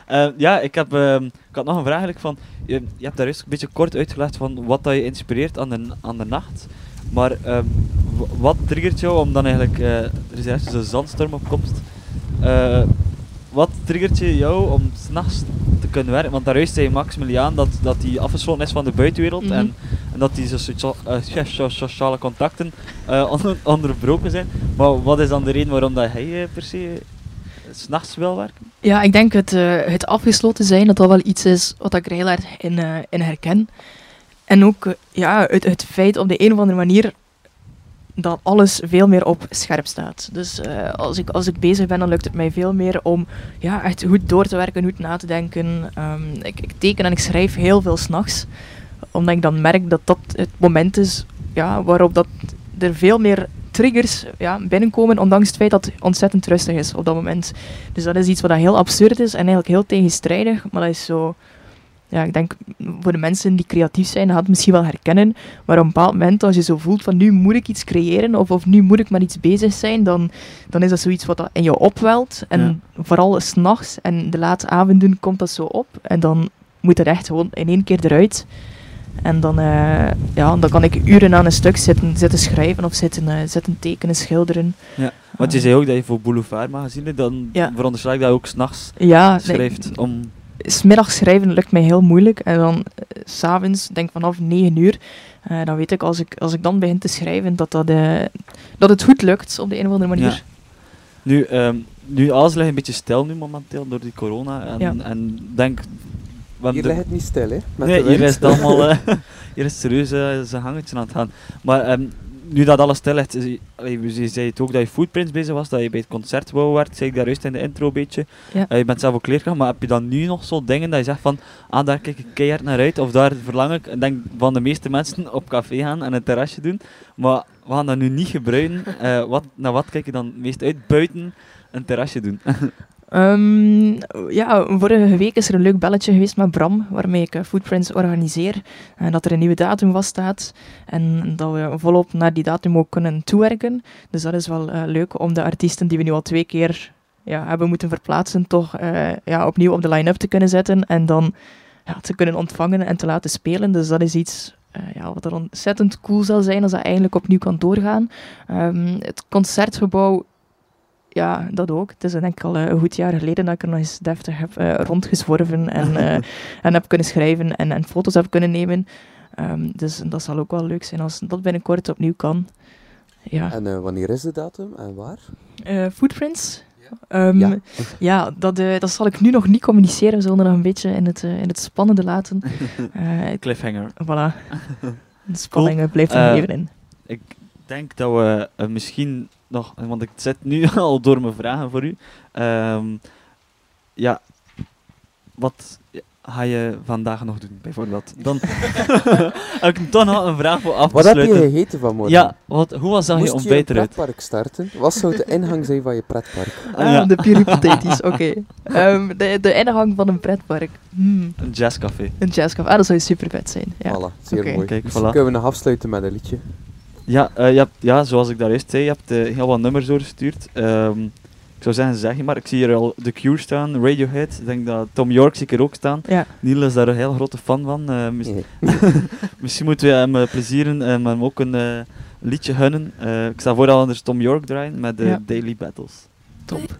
Eh, ja, ik, heb, ehm, ik had nog een vraag eigenlijk van... Je, je hebt daar juist een beetje kort uitgelegd van wat dat je inspireert aan de, aan de nacht. Maar ehm, wat triggert jou om dan eigenlijk... eh, er is ergens een zandstorm op komst. Eh, wat triggert je jou om s'nachts te kunnen werken? Want daar juist zei Maximiliaan dat, dat hij afgesloten is van de buitenwereld Mhm. en, en dat die zo socia- eh, so- so- sociale contacten eh, (laughs) onder- onderbroken zijn. Maar wat is dan de reden waarom dat hij eh, per se s'nachts wil werken? Ja, ik denk het, eh, het afgesloten zijn, dat wel iets is wat ik er heel erg in, eh, herken. En ook eh, ja, het, het feit op de een of andere manier dat alles veel meer op scherp staat. Dus eh, als, ik, als ik bezig ben, dan lukt het mij veel meer om ja, echt goed door te werken, goed na te denken. Ehm, ik, ik teken en ik schrijf heel veel s'nachts, omdat ik dan merk dat dat het moment is ja, waarop dat er veel meer triggers ja, binnenkomen, ondanks het feit dat het ontzettend rustig is op dat moment. Dus dat is iets wat dat heel absurd is en eigenlijk heel tegenstrijdig, maar dat is zo... Ja, ik denk voor de mensen die creatief zijn, dat gaat het misschien wel herkennen. Maar op een bepaald moment, als je zo voelt van nu moet ik iets creëren of, of nu moet ik met iets bezig zijn, dan, dan is dat zoiets wat dat in je opwelt. En vooral s'nachts en de late avonden komt dat zo op. En dan moet het echt gewoon in één keer eruit. En dan, eh, ja, dan kan ik uren aan een stuk zitten, zitten schrijven of zitten, eh, zitten tekenen, schilderen. Ja, want je zei ook dat je voor Boulevard magazine, dan Ja. veronderstel ik dat je ook s'nachts Ja, nee, schrijft om... Smiddags schrijven lukt mij heel moeilijk. En dan eh, s s'avonds, denk vanaf 9 uur, eh, dan weet ik als, ik als ik dan begin te schrijven dat, dat, eh, dat het goed lukt op de een of andere manier. Ja. Nu, ehm, nu alles ligt een beetje stil nu momenteel door die corona. En, Ja. en denk... hebben Hier de- ligt het niet stil, hè? met nee, de hier is het allemaal... (laughs) eh, (laughs) hier is serieus eh, zijn hangetje aan het gaan. Maar ehm, nu dat alles stil ligt, je zei het ook dat je Footprints bezig was, dat je bij het concert wou werken, zei ik daar juist in de intro een beetje. Ja. Eh, je bent zelf ook leerkracht, maar heb je dan nu nog zo dingen dat je zegt van, ah, daar kijk ik keihard naar uit, of daar verlang ik, ik denk van de meeste mensen op café gaan en een terrasje doen, maar we gaan dat nu niet gebruiken. Eh, wat, naar wat kijk je dan het meest uit buiten een terrasje doen? (laughs) Ehm, ja, vorige week is er een leuk belletje geweest met Bram, waarmee ik eh, Footprints organiseer. En dat er een nieuwe datum vaststaat. En dat we volop naar die datum ook kunnen toewerken. Dus dat is wel eh, leuk om de artiesten die we nu al twee keer ja, hebben moeten verplaatsen, toch eh, ja, opnieuw op de line-up te kunnen zetten. En dan ja, te kunnen ontvangen en te laten spelen. Dus dat is iets eh, ja, wat er ontzettend cool zal zijn als dat eigenlijk opnieuw kan doorgaan. Ehm, het concertgebouw ja, dat ook. Het is denk ik al eh, een goed jaar geleden dat ik er nog eens deftig heb eh, rondgezworven en, (laughs) eh, en heb kunnen schrijven en, en foto's heb kunnen nemen. Ehm, dus dat zal ook wel leuk zijn als dat binnenkort opnieuw kan. Ja. En eh, wanneer is de datum en waar? Eh, footprints. Ehm, Ja. (laughs) ja, dat, eh, dat zal ik nu nog niet communiceren. We zullen er nog een beetje in het, eh, in het spannende laten. (laughs) Eh, Cliffhanger. Voilà. De spanning eh, blijft er Eh, even in. Ik denk dat we eh, misschien nog, want ik zit nu (laughs) al door mijn vragen voor u. Ehm, ja, wat ga je vandaag nog doen, bijvoorbeeld? Dan (laughs) (laughs) heb ik toch nog een vraag voor af te Wat heb je gegeten vanmorgen? Ja, wat, hoe was dat je Moest je ontbijt een eruit? pretpark starten? Wat zou de ingang zijn van je pretpark? Ah, ja. De peripathetisch, oké. Ehm, de, de ingang van een pretpark. Hmm, Een jazzcafé. een jazzcafé. Ah, dat zou super vet zijn. Ja. Voilà, zeer mooi. Kijk, Dus voilà. kunnen we nog afsluiten met een liedje. Ja, eh, je hebt, ja, zoals ik daar eerst zei, je hebt eh, heel wat nummers doorgestuurd. Ehm, ik zou zeggen, zeg je maar. Ik zie hier al The Cure staan, Radiohead. Ik denk dat Tom York zie ik er ook staan. Ja. Neil is daar een heel grote fan van. Eh, mis- Nee. (laughs) Misschien moeten we hem plezieren en hem ook een eh, liedje gunnen. Eh, ik stel voor dat we anders Tom York draaien met de Ja. Daily Battles. Top.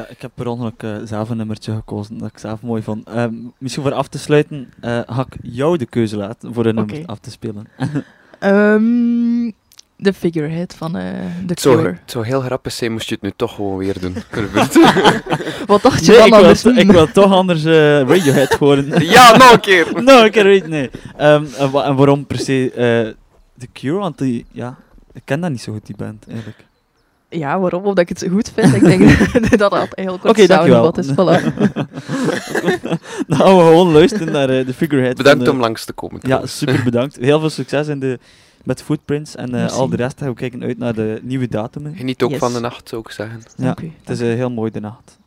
Ja, ik heb per ongeluk eh, zelf een nummertje gekozen dat ik zelf mooi vond. Ehm, misschien voor af te sluiten, eh ga ik jou de keuze laten voor een nummer af te spelen. (laughs) Ehm, de figurehead van eh zou, Cure. het zou heel grappig zijn moest je het nu toch gewoon weer doen. (laughs) (laughs) Wat dacht je Nee, dan ik wil, anders? to- ik wil toch anders eh, Radiohead horen. ja, nog een keer! nog een keer, weet nee. Ehm, en, wa- en waarom per se eh The Cure? Want die, ja, ik ken dat niet zo goed, die band, eigenlijk. Ja, waarom? Omdat ik het zo goed vind. Ik denk (laughs) dat dat heel kort Oké, dankjewel. samengevat is. Voilà. (laughs) Gaan we gewoon luisteren naar eh, de figurehead. Bedankt de- om langs te komen. Ja, super bedankt. (laughs) Heel veel succes in de, met Footprints en eh, al de rest. We kijken uit naar de nieuwe datumen. Geniet ook Yes. van de nacht, zou ik zeggen. Ja, het is eh, heel mooi de nacht.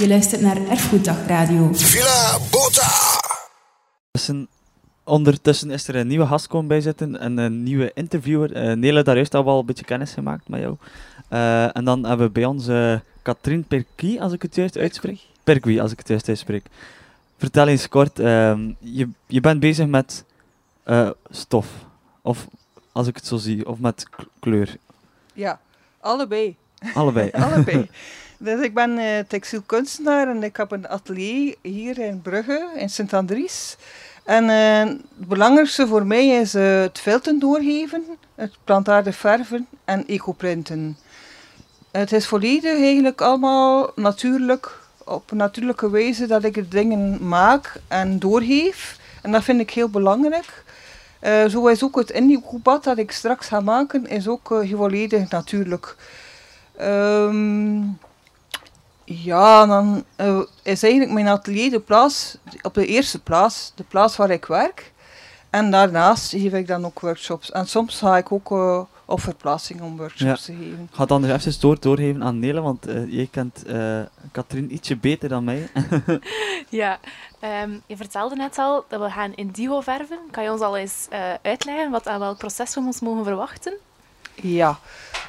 Je luistert naar Erfgoeddag Radio. Villa Bota. Tussen- ondertussen is er een nieuwe gast komen bijzitten en een nieuwe interviewer. Eh Nele, daar heeft al wel een beetje kennis gemaakt met jou. Eh, en dan hebben we bij ons eh Katrien Perqui, als ik het juist uitspreek. Perqui, als ik het juist uitspreek. Vertel eens kort, ehm, je, je bent bezig met eh, stof. Of als ik het zo zie, of met kleur. Ja, allebei. Allebei. (laughs) allebei. Dus ik ben eh, textielkunstenaar en ik heb een atelier hier in Brugge, in Sint-Andries. En eh, het belangrijkste voor mij is eh, het filten doorgeven, het plantaardig verven en ecoprinten. Het is volledig eigenlijk allemaal natuurlijk, op natuurlijke wijze dat ik de dingen maak en doorgeef. En dat vind ik heel belangrijk. Zo is ook het indigo-bad dat ik straks ga maken, is ook volledig natuurlijk. Ehm, ja, dan eh, is eigenlijk mijn atelier de plaats, op de eerste plaats, de plaats waar ik werk. En daarnaast geef ik dan ook workshops. En soms ga ik ook eh, op verplaatsing om workshops te geven. Ik ga het anders even door doorgeven aan Nele, want eh, jij kent eh Katrien ietsje beter dan mij. (laughs) Ja, ehm, je vertelde net al dat we gaan indigo verven. Kan je ons al eens eh, uitleggen wat aan welk proces we ons mogen verwachten? Ja.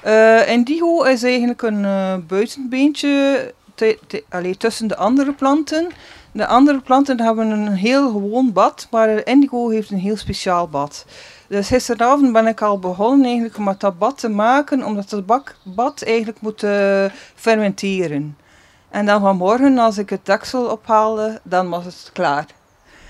Eh indigo is eigenlijk een eh, buitenbeentje te- te- allee, tussen de andere planten. De andere planten hebben een heel gewoon bad, maar indigo heeft een heel speciaal bad. Dus gisteravond ben ik al begonnen eigenlijk met dat bad te maken, omdat het bak, bad eigenlijk moet eh, fermenteren. En dan vanmorgen, als ik het deksel ophaalde, dan was het klaar.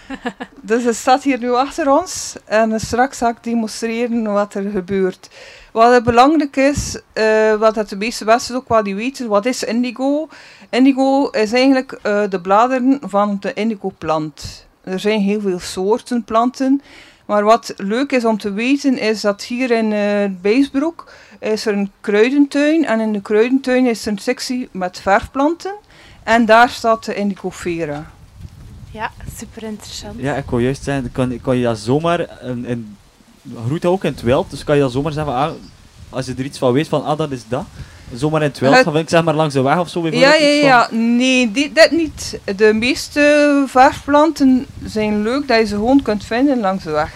(laughs) dus het staat hier nu achter ons en straks ga ik demonstreren wat er gebeurt. Wat het belangrijk is, eh, wat het de meeste mensen ook wel niet weten, wat is indigo? Indigo is eigenlijk eh, de bladeren van de indigo-plant. Er zijn heel veel soorten planten. Maar wat leuk is om te weten, is dat hier in eh Beesbroek is er een kruidentuin. En in de kruidentuin is er een sectie met verfplanten. En daar staat de indigofera. Ja, super interessant. Ja, ik wou juist zeggen, kan, kan je dat zomaar, in, in, groeit dat ook in het wild, dus kan je dat zomaar zeggen, ah, als je er iets van weet van, ah, dat is dat, zomaar in het wild, vind ik zeg maar langs de weg of zo Ja, ja, van- ja. Nee, dit, dit niet. De meeste verfplanten zijn leuk dat je ze gewoon kunt vinden langs de weg.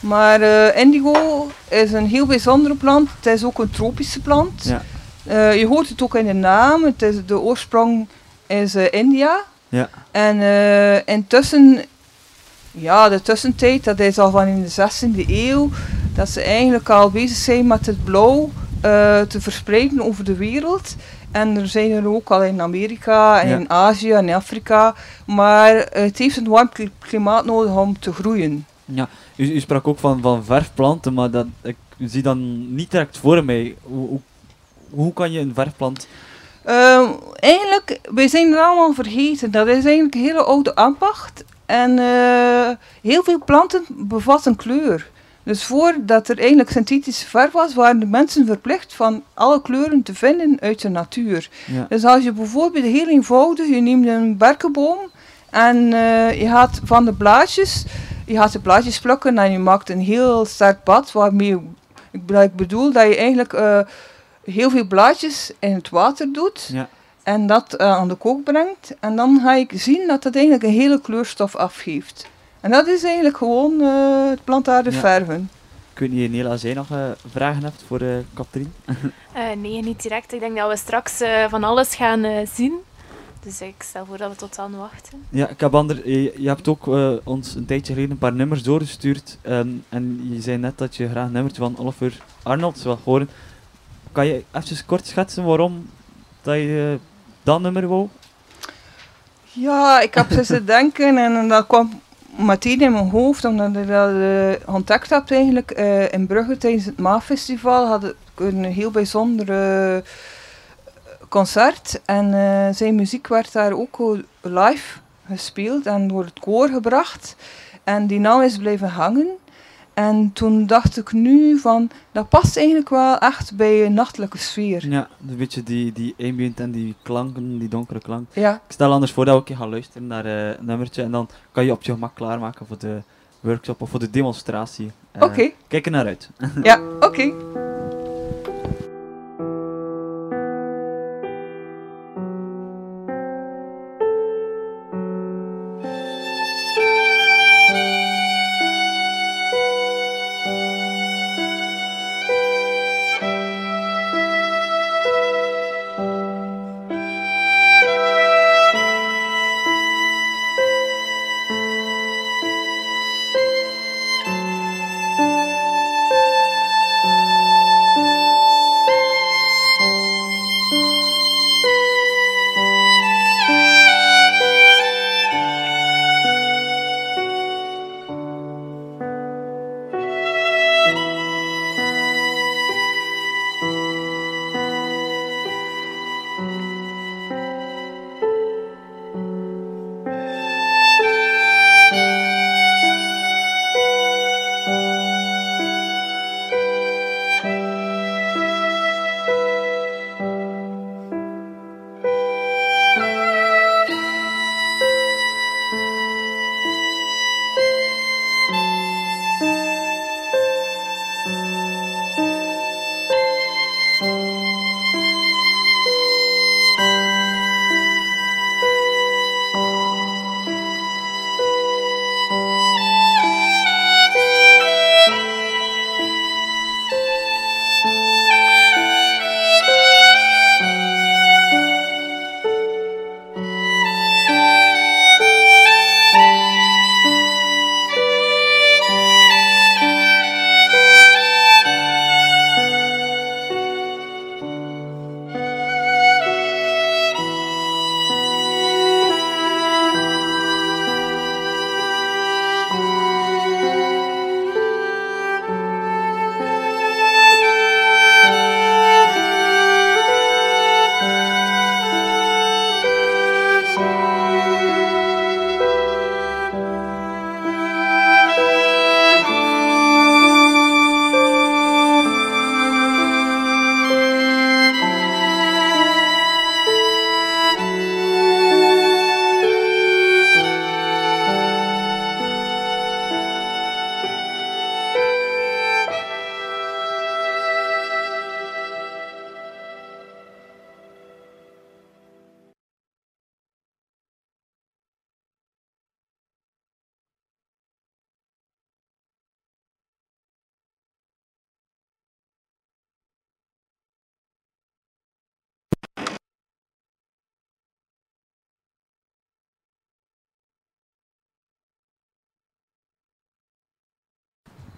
Maar eh, indigo is een heel bijzondere plant. Het is ook een tropische plant. Ja. Eh, je hoort het ook in de naam. Het is, de oorsprong is eh, India. Ja. En intussen, ja, de tussentijd, dat is al van in de 16e eeuw, dat ze eigenlijk al bezig zijn met het blauw eh, te verspreiden over de wereld. En er zijn er ook al in Amerika en Ja. in Azië en Afrika. Maar het heeft een warm kli- klimaat nodig om te groeien. Ja, u, u sprak ook van, van verfplanten, maar dat, ik zie dan niet direct voor mij. Hoe, hoe, hoe kan je een verfplant... Ehm, eigenlijk, wij zijn er allemaal vergeten. Dat is eigenlijk een hele oude ambacht. En eh, heel veel planten bevatten kleur. Dus voordat er eigenlijk synthetische verf was, waren de mensen verplicht van alle kleuren te vinden uit de natuur. Ja. Dus als je bijvoorbeeld heel eenvoudig, je neemt een berkenboom en eh, je gaat van de blaadjes, je gaat de blaadjes plukken en je maakt een heel sterk bad waarmee, ik bedoel dat je eigenlijk eh, heel veel blaadjes in het water doet Ja. En dat eh, aan de kook brengt. En dan ga ik zien dat dat eigenlijk een hele kleurstof afgeeft. En dat is eigenlijk gewoon eh, het plantaardig Ja. verven. Ik weet niet, Nela, als jij nog eh, vragen hebt voor eh Katrien? (laughs) Eh, nee, niet direct. Ik denk dat we straks eh, van alles gaan eh, zien. Dus ik stel voor dat we tot dan wachten. Ja, ik heb ander, je, je hebt ook eh, ons een tijdje geleden een paar nummers doorgestuurd. ehm, en je zei net dat je graag een nummertje van Oliver Arnold wil horen. Kan je even kort schetsen waarom dat je dat nummer wou? Ja, ik heb zitten denken en dat kwam meteen in mijn hoofd, omdat ik dat eh, ontdekt heb eigenlijk eh, in Brugge tijdens het Maafestival. Had ik een heel bijzonder concert en eh, zijn muziek werd daar ook live gespeeld en door het koor gebracht. En die naam is blijven hangen. En toen dacht ik nu van, dat past eigenlijk wel echt bij een nachtelijke sfeer. Ja, een beetje die, die ambient en die klanken, die donkere klank. Ja. Ik stel anders voor dat we een keer gaan luisteren naar eh, een nummertje en dan kan je op je gemak klaarmaken voor de workshop of voor de demonstratie. Eh, Oké. Kijk er naar uit. Ja, (laughs) oké.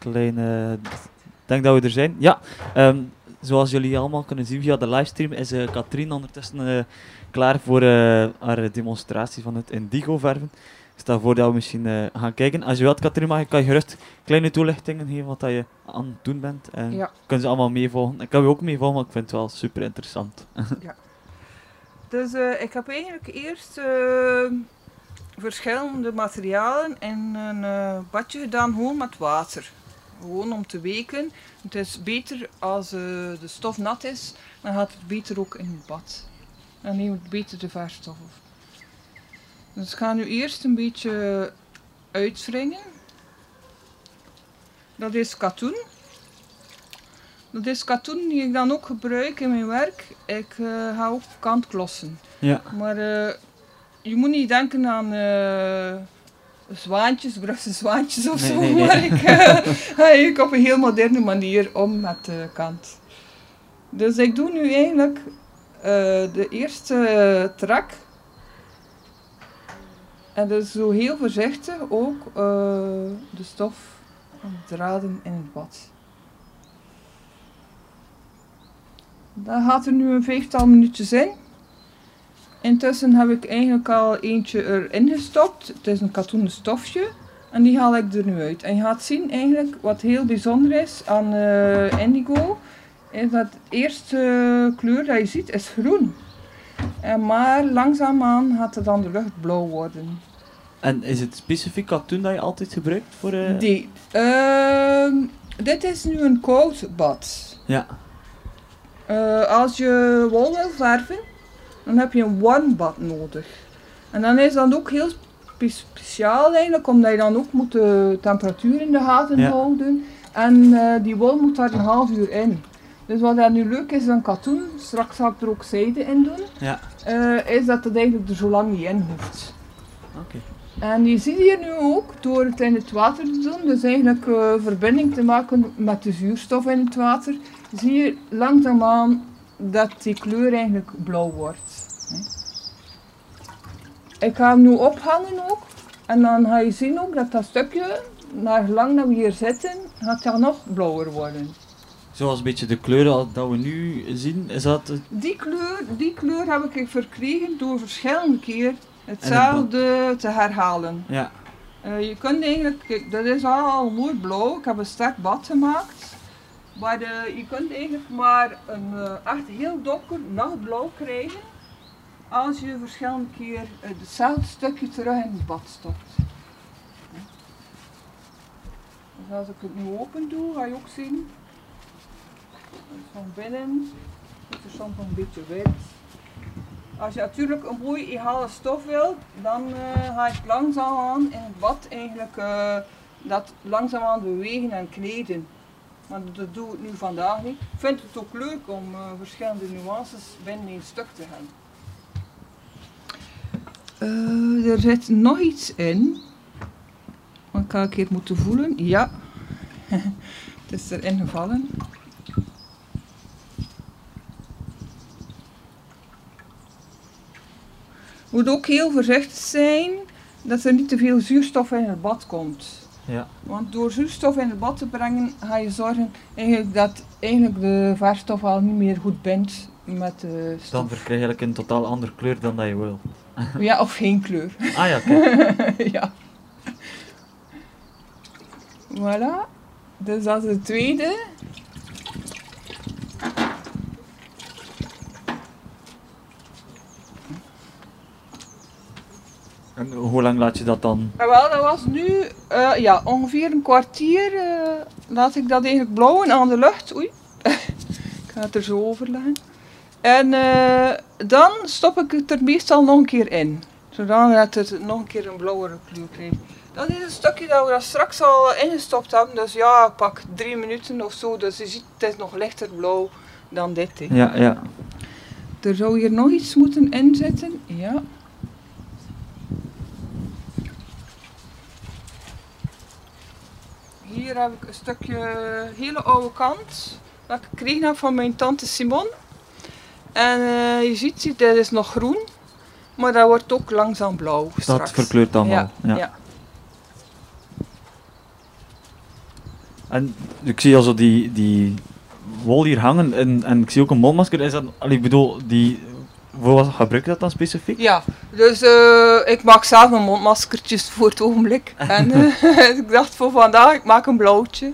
Kleine... Ik denk dat we er zijn. Ja, ehm, zoals jullie allemaal kunnen zien via de livestream is eh Katrien ondertussen eh, klaar voor eh, haar demonstratie van het indigo verven. Ik stel voor dat we misschien gaan kijken. Als je wilt, Katrien, mag, kan je gerust kleine toelichtingen geven wat dat je aan het doen bent. En Ja. kunnen ze allemaal meevolgen. Ik kan je ook meevolgen, maar ik vind het wel super interessant. (laughs) Ja. Dus ik heb eigenlijk eerst verschillende materialen in een badje gedaan, gewoon met water. Gewoon om te weken. Het is beter als eh, de stof nat is, dan gaat het beter ook in het bad. Dan neemt het beter de verfstof. Dus ik ga nu eerst een beetje uitwringen. Dat is katoen. Dat is katoen die ik dan ook gebruik in mijn werk. Ik eh, ga ook kantklossen. Ja. Maar eh, je moet niet denken aan zwaantjes, Brugse zwaantjes of Nee, zo. nee, nee. Maar ik eh, ga eigenlijk op een heel moderne manier om met de kant. Dus ik doe nu eigenlijk eh, de eerste trak. En dus zo heel voorzichtig ook eh, de stof van de draden in het bad. Dat gaat er nu een vijftal minuutjes in. Intussen heb ik eigenlijk al eentje erin gestopt. Het is een katoenen stofje. En die haal ik er nu uit. En je gaat zien eigenlijk wat heel bijzonder is aan eh, indigo. Is dat de eerste kleur dat je ziet is groen. En maar langzaamaan gaat het dan de lucht blauw worden. En is het specifiek katoen dat je altijd gebruikt voor... eh, Die. Ehm, dit is nu een koud bad. Ja. Eh, als je wol wil verven, dan heb je een warm bad nodig. En dan is dat ook heel spe- speciaal eigenlijk, omdat je dan ook moet de temperatuur in de gaten Ja. houden. En eh, die wol moet daar een half uur in. Dus wat dat nu leuk is aan katoen, straks ga ik er ook zijde in doen, Ja. eh, is dat het eigenlijk er zo lang niet in hoeft. Oké. En je ziet hier nu ook, door het in het water te doen, dus eigenlijk eh, verbinding te maken met de zuurstof in het water, zie je langzaamaan dat die kleur eigenlijk blauw wordt. Ik ga hem nu ophangen ook. En dan ga je zien ook dat dat stukje, naar gelang dat we hier zitten, gaat dat nog blauwer worden. Zoals een beetje de kleuren al- dat we nu zien, is dat... Die kleur, die kleur heb ik verkregen door verschillende keer hetzelfde te herhalen. Ja. Eh, je kunt eigenlijk, dat is al mooi blauw. Ik heb een sterk bad gemaakt. Maar eh, je kunt eigenlijk maar een eh, echt heel donker nachtblauw krijgen als je verschillende keer eh, hetzelfde stukje terug in het bad stopt. Dus als ik het nu open doe, ga je ook zien. Van binnen is er soms een beetje wit. Als je natuurlijk een mooi egale stof wil, dan eh, ga je langzaam aan in het bad eigenlijk dat langzaam aan bewegen en kneden. Maar dat doe ik nu vandaag niet. Ik vind het ook leuk om eh, verschillende nuances binnen een stuk te hebben. Eh, er zit nog iets in. Want ik ga een keer moeten voelen. Ja, (laughs) het is erin gevallen. moet ook heel voorzichtig zijn dat er niet te veel zuurstof in het bad komt. Ja. Want door zuurstof in het bad te brengen, ga je zorgen eigenlijk dat eigenlijk de verfstof al niet meer goed bindt met de stof. Dan verkrijg je eigenlijk een totaal andere kleur dan dat je wil. (laughs) Ja, of geen kleur. Ah ja, kijk. (laughs) ja. Voilà. Dus dat is de tweede. En hoe lang laat je dat dan? Maar wel, dat was nu eh, ja, ongeveer een kwartier. eh, laat ik dat eigenlijk blauwen aan de lucht. Oei. (laughs) ik ga het er zo over leggen. En eh, dan stop ik het er meestal nog een keer in. Zodat het nog een keer een blauwere kleur krijgt. Dat is een stukje dat we daar straks al ingestopt hebben. Dus ja, pak drie minuten of zo. Dus je ziet, het is nog lichter blauw dan dit. hè. Ja, ja. Er zou hier nog iets moeten inzitten. Ja. Hier heb ik een stukje hele oude kant. Dat ik gekregen heb van mijn tante Simon. En eh, je ziet, dit is nog groen. Maar dat wordt ook langzaam blauw straks. Dat verkleurt allemaal. Ja, Ja. ja. En ik zie al zo die, die wol hier hangen en, en ik zie ook een mondmasker. Is dat, ik bedoel, die, voor wat gebruik je dat dan specifiek? Ja, dus eh, ik maak zelf mijn mondmaskertjes voor het ogenblik. (laughs) En eh, (laughs) ik dacht voor vandaag, ik maak een blauwtje.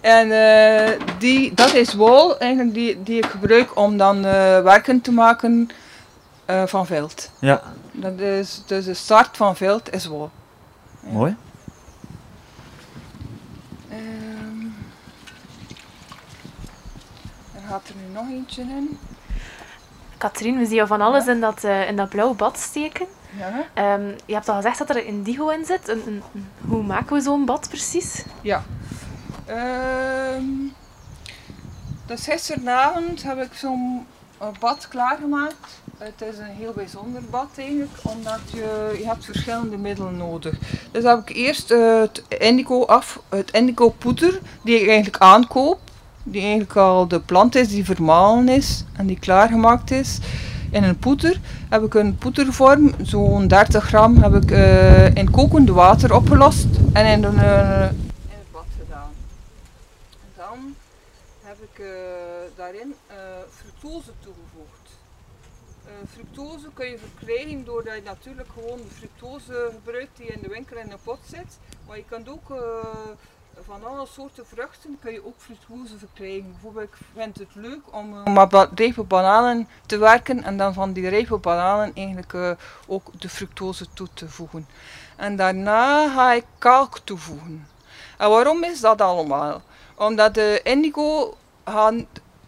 En eh, die, dat is wol eigenlijk die, die ik gebruik om dan werken te maken van vilt. Ja, Dat is, dus de start van vilt is wol. mooi. Ehm, er gaat er nu nog eentje in. Katrien, we zien jou van alles in dat, eh, in dat blauwe bad steken. Ja. Ehm, je hebt al gezegd dat er indigo in zit. En, en hoe maken we zo'n bad precies? Ja. Ehm dus gisteravond heb ik zo'n eh, bad klaargemaakt. Het is een heel bijzonder bad eigenlijk, omdat je, je hebt verschillende middelen nodig. Dus heb ik eerst eh, het indigo af, het indigo poeder, die ik eigenlijk aankoop. Die eigenlijk al de plant is, die vermalen is en die klaargemaakt is. In een poeder heb ik een poedervorm, zo'n 30 gram, heb ik eh, in kokend water opgelost en in een, eh, in het bad gedaan. En dan heb ik eh, daarin fructose toegevoegd. Fructose kun je verkrijgen doordat je natuurlijk gewoon de fructose gebruikt die in de winkel in een pot zit. Maar je kunt ook van alle soorten vruchten kun je ook fructose verkrijgen. Bijvoorbeeld, ik vind het leuk om eh, met rijpe bananen te werken en dan van die rijpe bananen eigenlijk eh, ook de fructose toe te voegen. En daarna ga ik kalk toevoegen. En waarom is dat allemaal? Omdat de indigo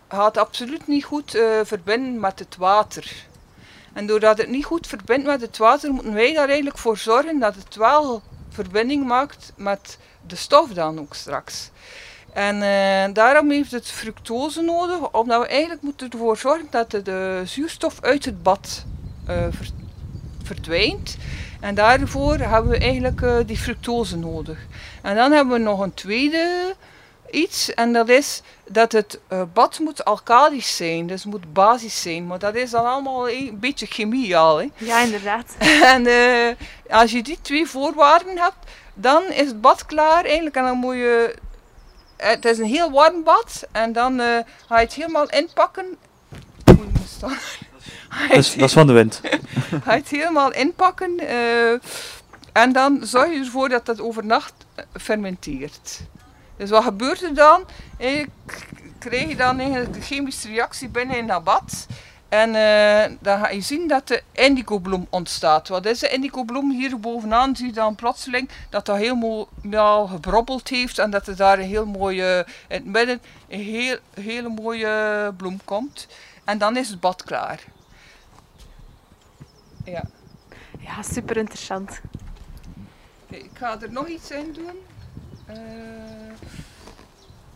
gaat absoluut niet goed eh, verbinden met het water. En doordat het niet goed verbindt met het water, moeten wij daar eigenlijk voor zorgen dat het wel verbinding maakt met de stof dan ook straks. En eh, daarom heeft het fructose nodig, omdat we eigenlijk moeten ervoor zorgen dat de, de zuurstof uit het bad eh, ver- verdwijnt. En daarvoor hebben we eigenlijk eh, die fructose nodig. En dan hebben we nog een tweede iets, en dat is dat het bad moet alkalisch zijn, dus moet basis zijn. Maar dat is dan allemaal een beetje chemie al. Hè. Ja, inderdaad. (laughs) En als je die twee voorwaarden hebt, dan is het bad klaar eigenlijk. En dan moet je. Het is een heel warm bad. En dan eh, ga je het helemaal inpakken. Ik staan. (laughs) Dat is, het- dat is van de wind. (laughs) Ga je het helemaal inpakken. eh, en dan zorg je ervoor dat dat overnacht eh, fermenteert. Dus wat gebeurt er dan? Eigenlijk krijg je dan eigenlijk een chemische reactie binnen in dat bad. En eh, dan ga je zien dat de indigobloem ontstaat. Wat is de indigobloem? Hier bovenaan zie je dan plotseling dat dat heel mooi gebrobbeld heeft. En dat er daar een heel mooie, in het midden, een heel, hele mooie bloem komt. En dan is het bad klaar. Ja. Ja, super interessant. Ik ga er nog iets in doen. Eh,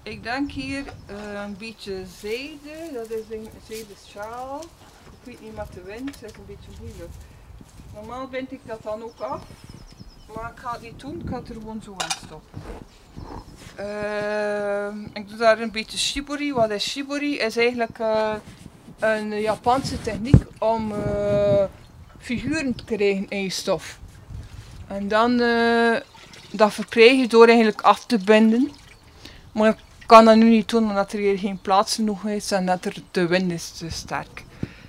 ik denk hier eh, een beetje zijde. Dat is een zijde sjaal. Ik weet niet met de wind, het is een beetje moeilijk. Normaal bind ik dat dan ook af. Maar ik ga het niet doen, ik ga het er gewoon zo aan stoppen. Ehm, ik doe daar een beetje shibori. Wat is shibori? Is eigenlijk eh, een Japanse techniek om eh, figuren te krijgen in je stof. En dan dat verkrijg je door eigenlijk af te binden. Maar kan dat nu niet doen omdat er hier geen plaats genoeg is en dat er de wind is te sterk.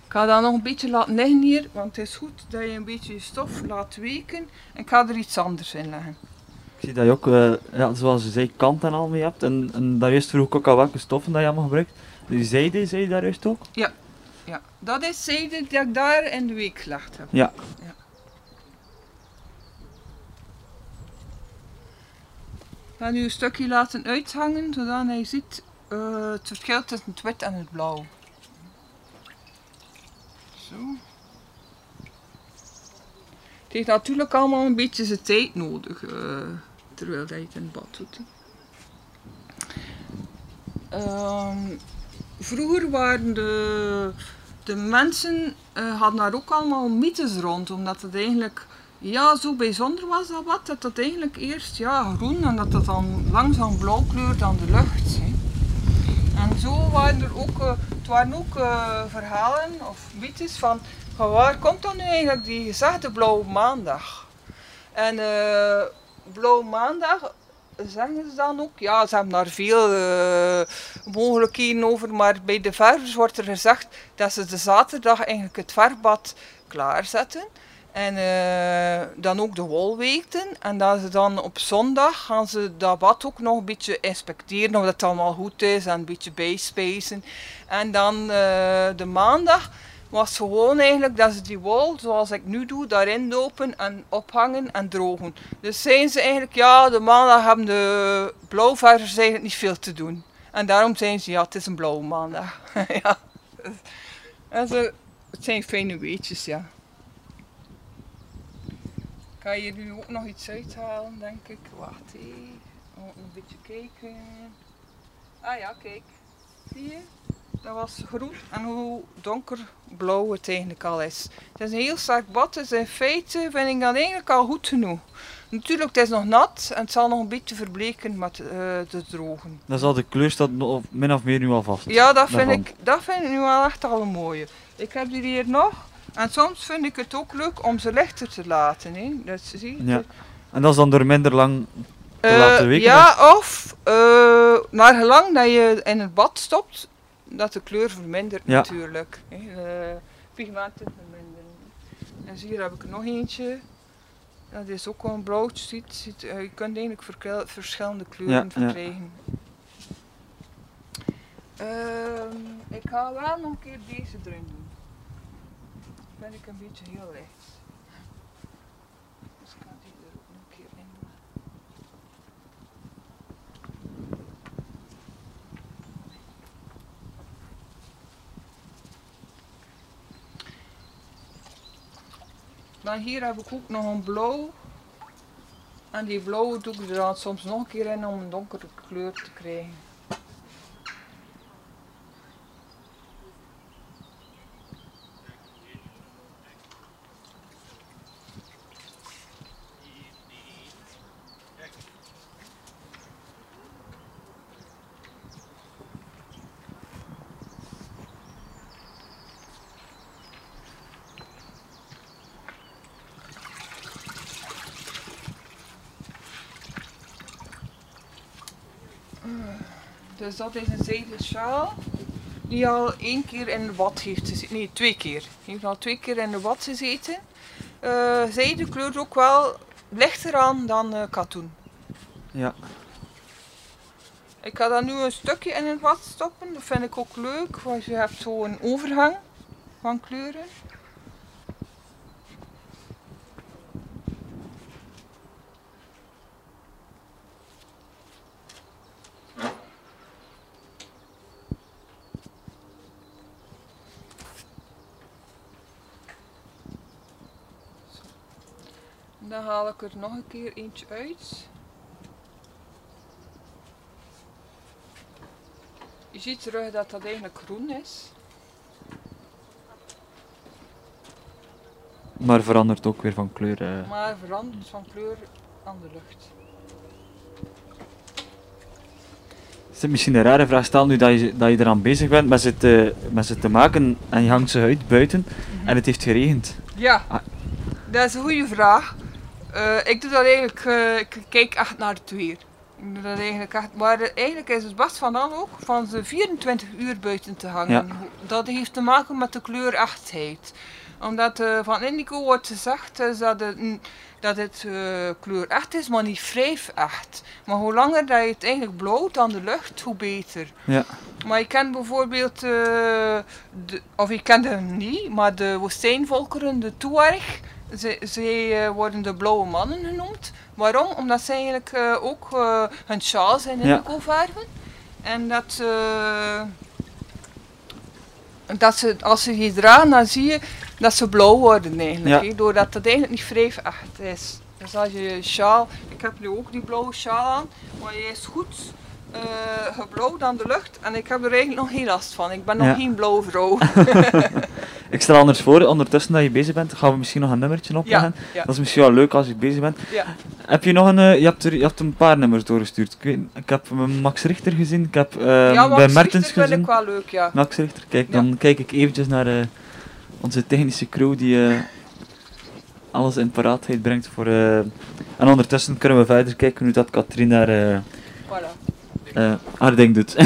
Ik ga dat nog een beetje laten liggen hier, want het is goed dat je een beetje je stof laat weken. En ik ga er iets anders in leggen. Ik zie dat je ook, eh, ja, zoals je zei, kant en al mee hebt. En, en daar juist vroeg ik ook al welke stoffen dat je allemaal gebruikt. Die zijde, zei je daar juist ook? Ja, ja. dat is zijde die ik daar in de week gelegd heb. Ja. ja. Ik ga nu een stukje laten uithangen, zodat je ziet uh, het verschil tussen het wit en het blauw. Zo. Het heeft natuurlijk allemaal een beetje zijn tijd nodig, uh, terwijl je het in het bad doet. Um, vroeger waren de, de mensen uh, hadden daar ook allemaal mythes rond, omdat het eigenlijk ja, zo bijzonder was dat wat, dat dat eigenlijk eerst ja, groen en dat dat dan langzaam blauw kleurt aan de lucht. Hè. En zo waren er ook, uh, het waren ook uh, verhalen of mythes van, waar komt dan nu eigenlijk die gezegde blauwe maandag? En blauwe maandag zeggen ze dan ook? Ja, ze hebben daar veel eh, mogelijkheden over, maar bij de ververs wordt er gezegd dat ze de zaterdag eigenlijk het verfbad klaarzetten. En eh, dan ook de wol weten. En dat ze dan op zondag gaan ze dat bad ook nog een beetje inspecteren of dat allemaal goed is en een beetje bijspijzen. En dan eh, de maandag was gewoon eigenlijk dat ze die wol, zoals ik nu doe, daarin dopen en ophangen en drogen. Dus zijn ze eigenlijk, ja, de maandag hebben de blauwververs eigenlijk niet veel te doen. En daarom zijn ze, ja, het is een blauwe maandag. (laughs) ja. En ze, het zijn fijne weetjes, ja. Ik ga hier nu ook nog iets uithalen, denk ik. Wacht even. Ook een beetje kijken. Ah ja, kijk. Zie je? Dat was groen en hoe donkerblauw het eigenlijk al is. Het is een heel sterk bad, dus in feite vind ik dat eigenlijk al goed genoeg. Natuurlijk, het is nog nat en het zal nog een beetje verbleken met eh, de drogen. Dan zal de kleur staat nog min of meer nu al vast. Ja, dat vind, daarvan. ik, dat vind ik nu wel echt al een mooie. Ik heb hier nog. En soms vind ik het ook leuk om ze lichter te laten. Hè. Dat zie je. Ja. En dat is dan door minder lang te Eh, laten weken? ja, of uh, naar gelang dat je in het bad stopt, dat de kleur vermindert Ja. natuurlijk. hè. Eh, pigmenten verminderen. En hier heb ik nog eentje. Dat is ook wel een blauwtje. Ziet, ziet, eh, je kunt eigenlijk verschillende kleuren Ja, ja. verkrijgen. Ehm, ik ga wel nog een keer deze erin doen. Ben ik een beetje heel licht. Dus ik ga die er ook nog een keer in doen. Hier heb ik ook nog een blauw. En die blauwe doe ik er dan soms nog een keer in om een donkere kleur te krijgen. Dus dat is een zijden sjaal die al één keer in de bad heeft gezeten. Nee, twee keer. Die heeft al twee keer in de bad gezeten. Eh zijde kleurt ook wel lichter aan dan eh, katoen. Ja. Ik ga dan nu een stukje in het bad stoppen. Dat vind ik ook leuk, want je hebt zo een overgang van kleuren. Dan haal ik er nog een keer eentje uit. Je ziet terug dat dat eigenlijk groen is. Maar verandert ook weer van kleur. eh. Maar verandert van kleur aan de lucht. Is het misschien een rare vraag stel nu dat je, dat je eraan bezig bent met ze, te, met ze te maken en je hangt ze uit buiten en het heeft geregend. Ja, Ah. dat is een goede vraag. Eh, ik doe dat eigenlijk, eh, ik kijk echt naar het weer. Ik doe dat eigenlijk echt, maar eigenlijk is het best van dan ook van ze 24 uur buiten te hangen. Ja. Dat heeft te maken met de kleurechtheid. Omdat eh, van Indigo wordt gezegd is dat het, dat het eh, kleurecht is, maar niet wrijfecht. Maar hoe langer dat je het eigenlijk blauwt aan de lucht, hoe beter. Ja. Maar je kent bijvoorbeeld, de, of je kent hem niet, maar de woestijnvolkeren, de Tuareg, ze, zij eh, worden de blauwe mannen genoemd. Waarom? Omdat zij eigenlijk eh, ook eh, hun sjaals in Ja. verven. En dat, dat ze, als ze die dragen, dan zie je dat ze blauw worden eigenlijk. Ja. doordat het eigenlijk niet wrijfecht is. Dus als je je sjaal, ik heb nu ook die blauwe sjaal aan, maar je is goed eh geblauwd aan de lucht en ik heb er eigenlijk nog geen last van. Ik ben nog Ja. geen blauwe vrouw. (laughs) (laughs) Ik stel anders voor, ondertussen dat je bezig bent, gaan we misschien nog een nummertje opleggen. ja. Dat is misschien wel leuk als je bezig bent. Ja. Heb je nog een, eh, je hebt, er, je hebt een paar nummers doorgestuurd. Ik, weet, ik heb eh, Max Richter gezien, ik heb eh, bij Mertens Richter vind gezien. ik wel leuk, ja. Max Richter, kijk, dan kijk ik eventjes naar onze technische crew die, alles in paraatheid brengt voor... en ondertussen kunnen we verder kijken hoe dat Katrien daar eh, haar ding doet. (laughs)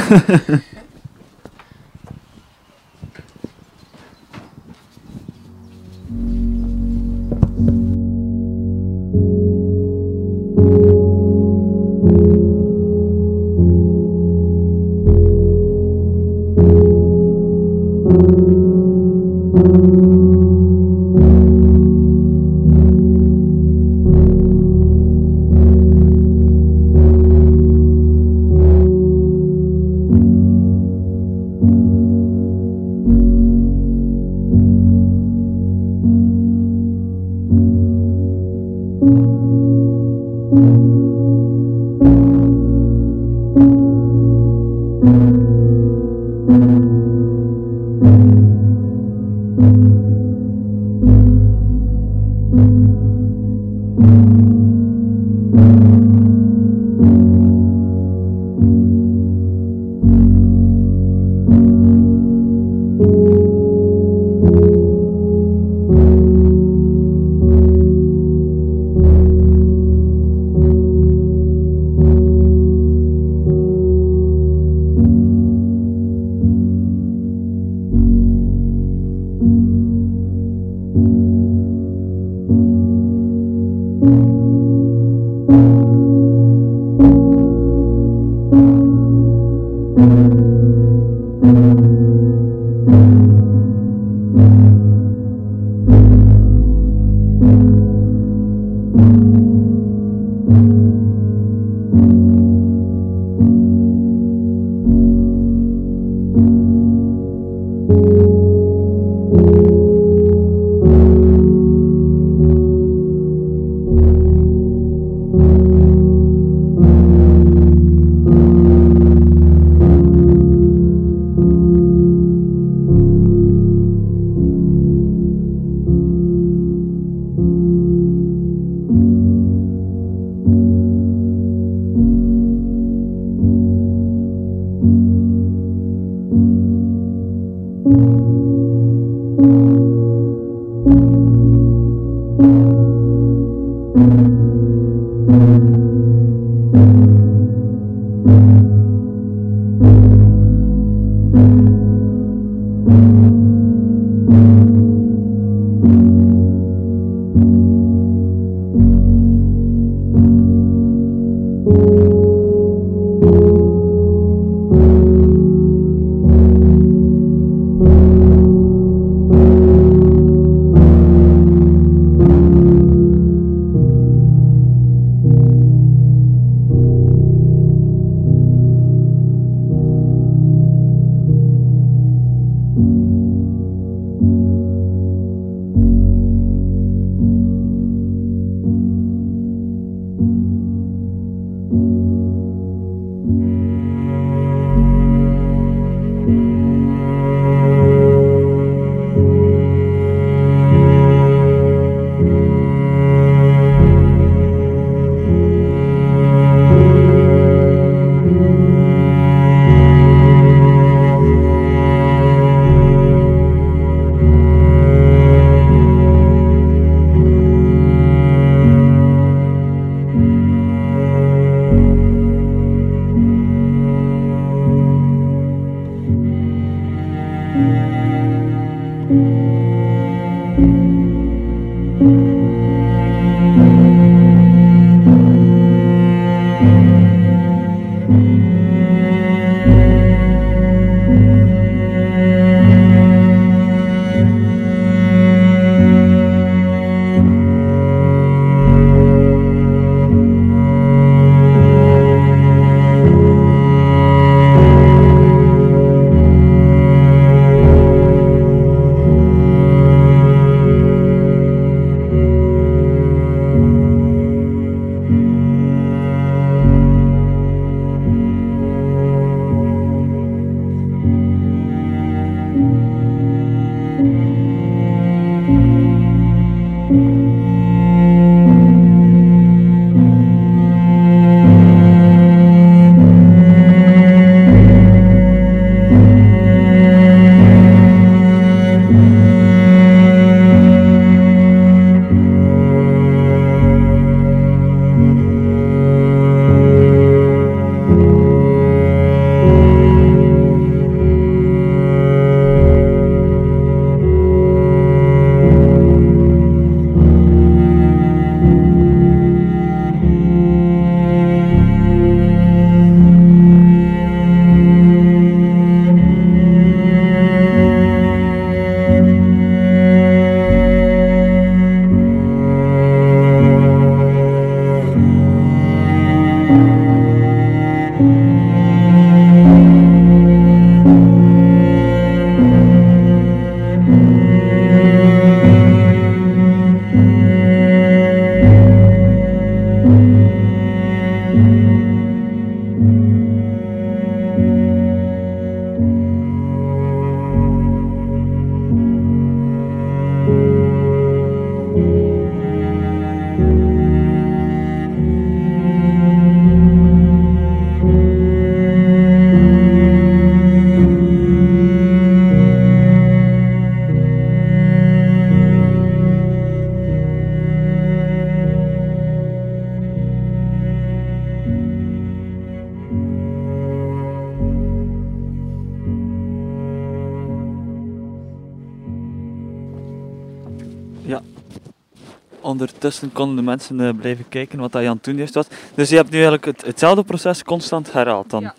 Ondertussen konden de mensen eh, blijven kijken wat je aan het doen juist was. Dus je hebt nu eigenlijk het, hetzelfde proces constant herhaald dan.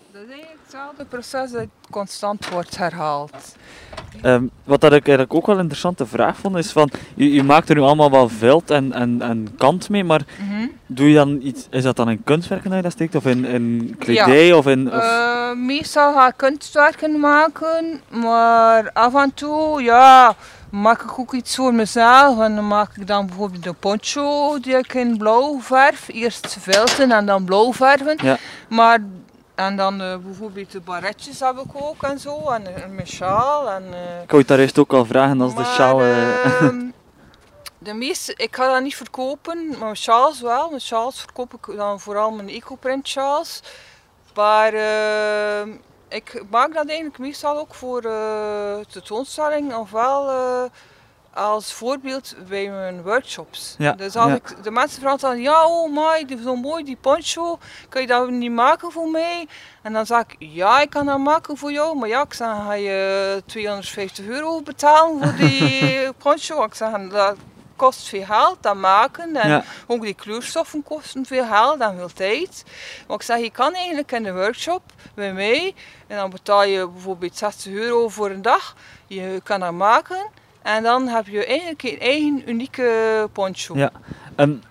Hetzelfde proces dat constant wordt herhaald. Ehm, wat dat ik eigenlijk ook wel een interessante vraag vond, is van, je, je maakt er nu allemaal wel veld en, en, en kant mee, maar Mhm. doe je dan iets, is dat dan in kunstwerken dat je dat steekt, of in, in kledij, of in... Of, Eh, meestal ga ik kunstwerken maken, maar af en toe, ja, maak ik ook iets voor mezelf. En dan maak ik dan bijvoorbeeld een poncho die ik in blauw verf. Eerst velten en dan blauw verven. Ja. Maar, en dan eh, bijvoorbeeld de barretjes heb ik ook en zo, en eh, mijn sjaal. En, eh, ik wou je daar juist ook al vragen als de sjaal... eh, ehm, (laughs) de meeste, ik ga dat niet verkopen, maar mijn sjaals wel. Mijn sjaals verkoop ik dan vooral mijn ecoprint sjaals. Maar ehm, ik maak dat eigenlijk meestal ook voor eh tentoonstelling ofwel eh, als voorbeeld bij mijn workshops. Ja, Dus als ja. ik de mensen vragen ja oh my, die is zo mooi die poncho, kan je dat niet maken voor mij? En dan zeg ik, ja ik kan dat maken voor jou, maar ja, ik zeg, ga je 250 euro betalen voor die (laughs) poncho? Ik zeg, dat kost veel geld, dat maken. En Ja. ook die kleurstoffen kosten veel geld en veel tijd. Maar ik zeg, je kan eigenlijk in de workshop bij mij, en dan betaal je bijvoorbeeld 60 euro voor een dag. Je kan dat maken. En dan heb je eigenlijk je eigen unieke poncho. Ja. En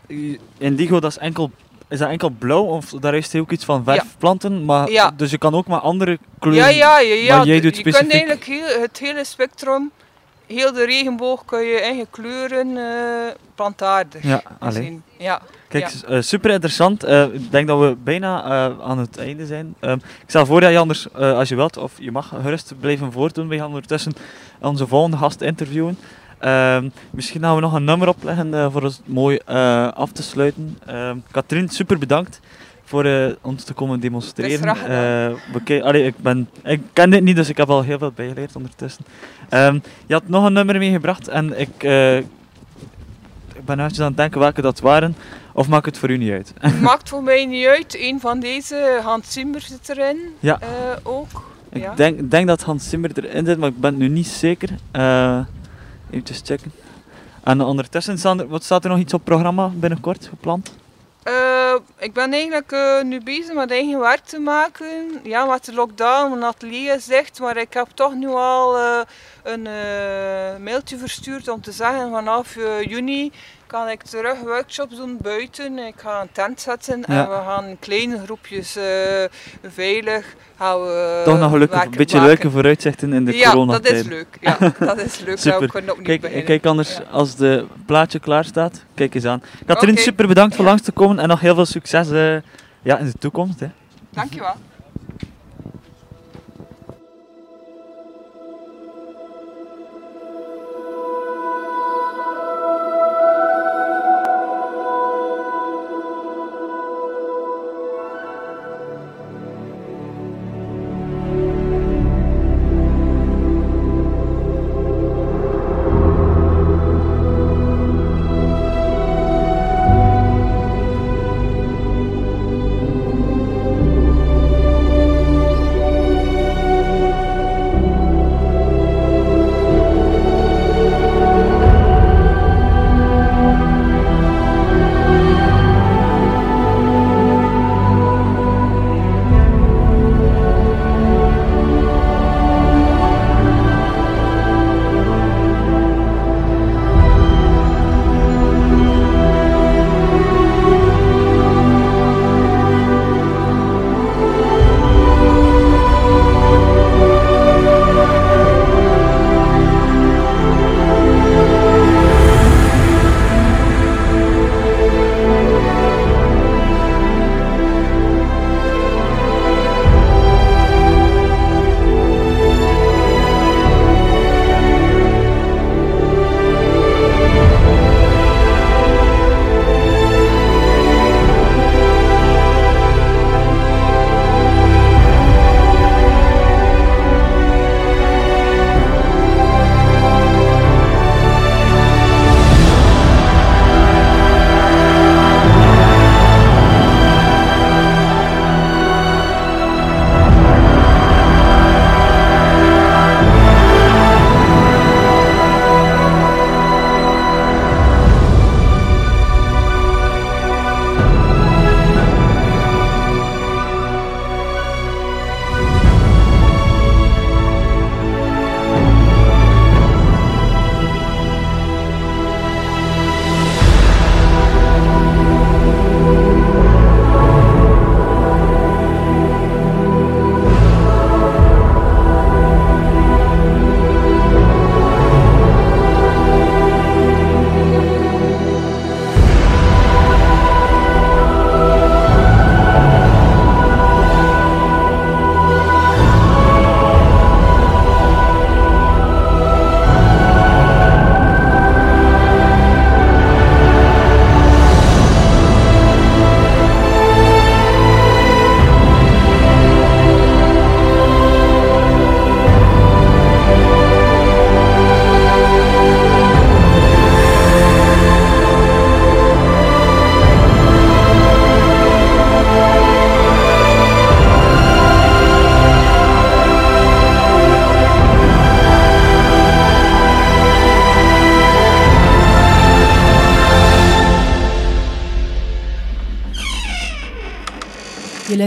indigo, dat is enkel, is dat enkel blauw of daar is ook iets van verfplanten? Maar, Ja. Dus je kan ook maar andere kleuren. Ja, ja, ja. ja. Maar jij doet je kunt eigenlijk heel, het hele spectrum, heel de regenboog, kun je eigen kleuren eh plantaardig Ja, zien. Ja. Kijk, ja. eh, super interessant. Eh, ik denk dat we bijna aan het einde zijn. Ehm, ik stel voor dat je anders, als je wilt, of je mag gerust blijven voortdoen. We gaan ondertussen onze volgende gast interviewen. Ehm, misschien gaan we nog een nummer opleggen voor ons mooi af te sluiten. Ehm Katrien, super bedankt voor eh, ons te komen demonstreren. Eh, allee, ik, ben, ik ken dit niet, dus ik heb al heel veel bijgeleerd ondertussen. Ehm, je had nog een nummer meegebracht en ik, eh, ik ben eventjes aan het denken welke dat waren. Of maakt het voor u niet uit? (laughs) Maakt voor mij niet uit. Een van deze, Hans Zimmer zit erin. Ja. ook. Ik ja. denk, denk dat Hans Zimmer erin zit, maar ik ben het nu niet zeker. Even checken. En ondertussen, staan er, wat staat er nog iets op programma binnenkort gepland? Eh, ik ben eigenlijk eh, nu bezig met eigen werk te maken. Ja, met de lockdown, mijn atelier dicht, maar ik heb toch nu al eh, een eh, mailtje verstuurd om te zeggen vanaf eh, juni kan ik terug workshops doen buiten. Ik ga een tent zetten Ja. en we gaan kleine groepjes eh, veilig gaan we Toch nog gelukkig een beetje maken. leuke vooruitzichten in de Ja, coronatijd. dat is leuk. Ja, dat is leuk. super. Kunnen opnieuw kijk, beginnen. kijk anders, als de plaatje klaar staat, kijk eens aan. Katrien, super bedankt voor langs te komen en nog heel veel succes ja, in de toekomst. Hè. Dankjewel.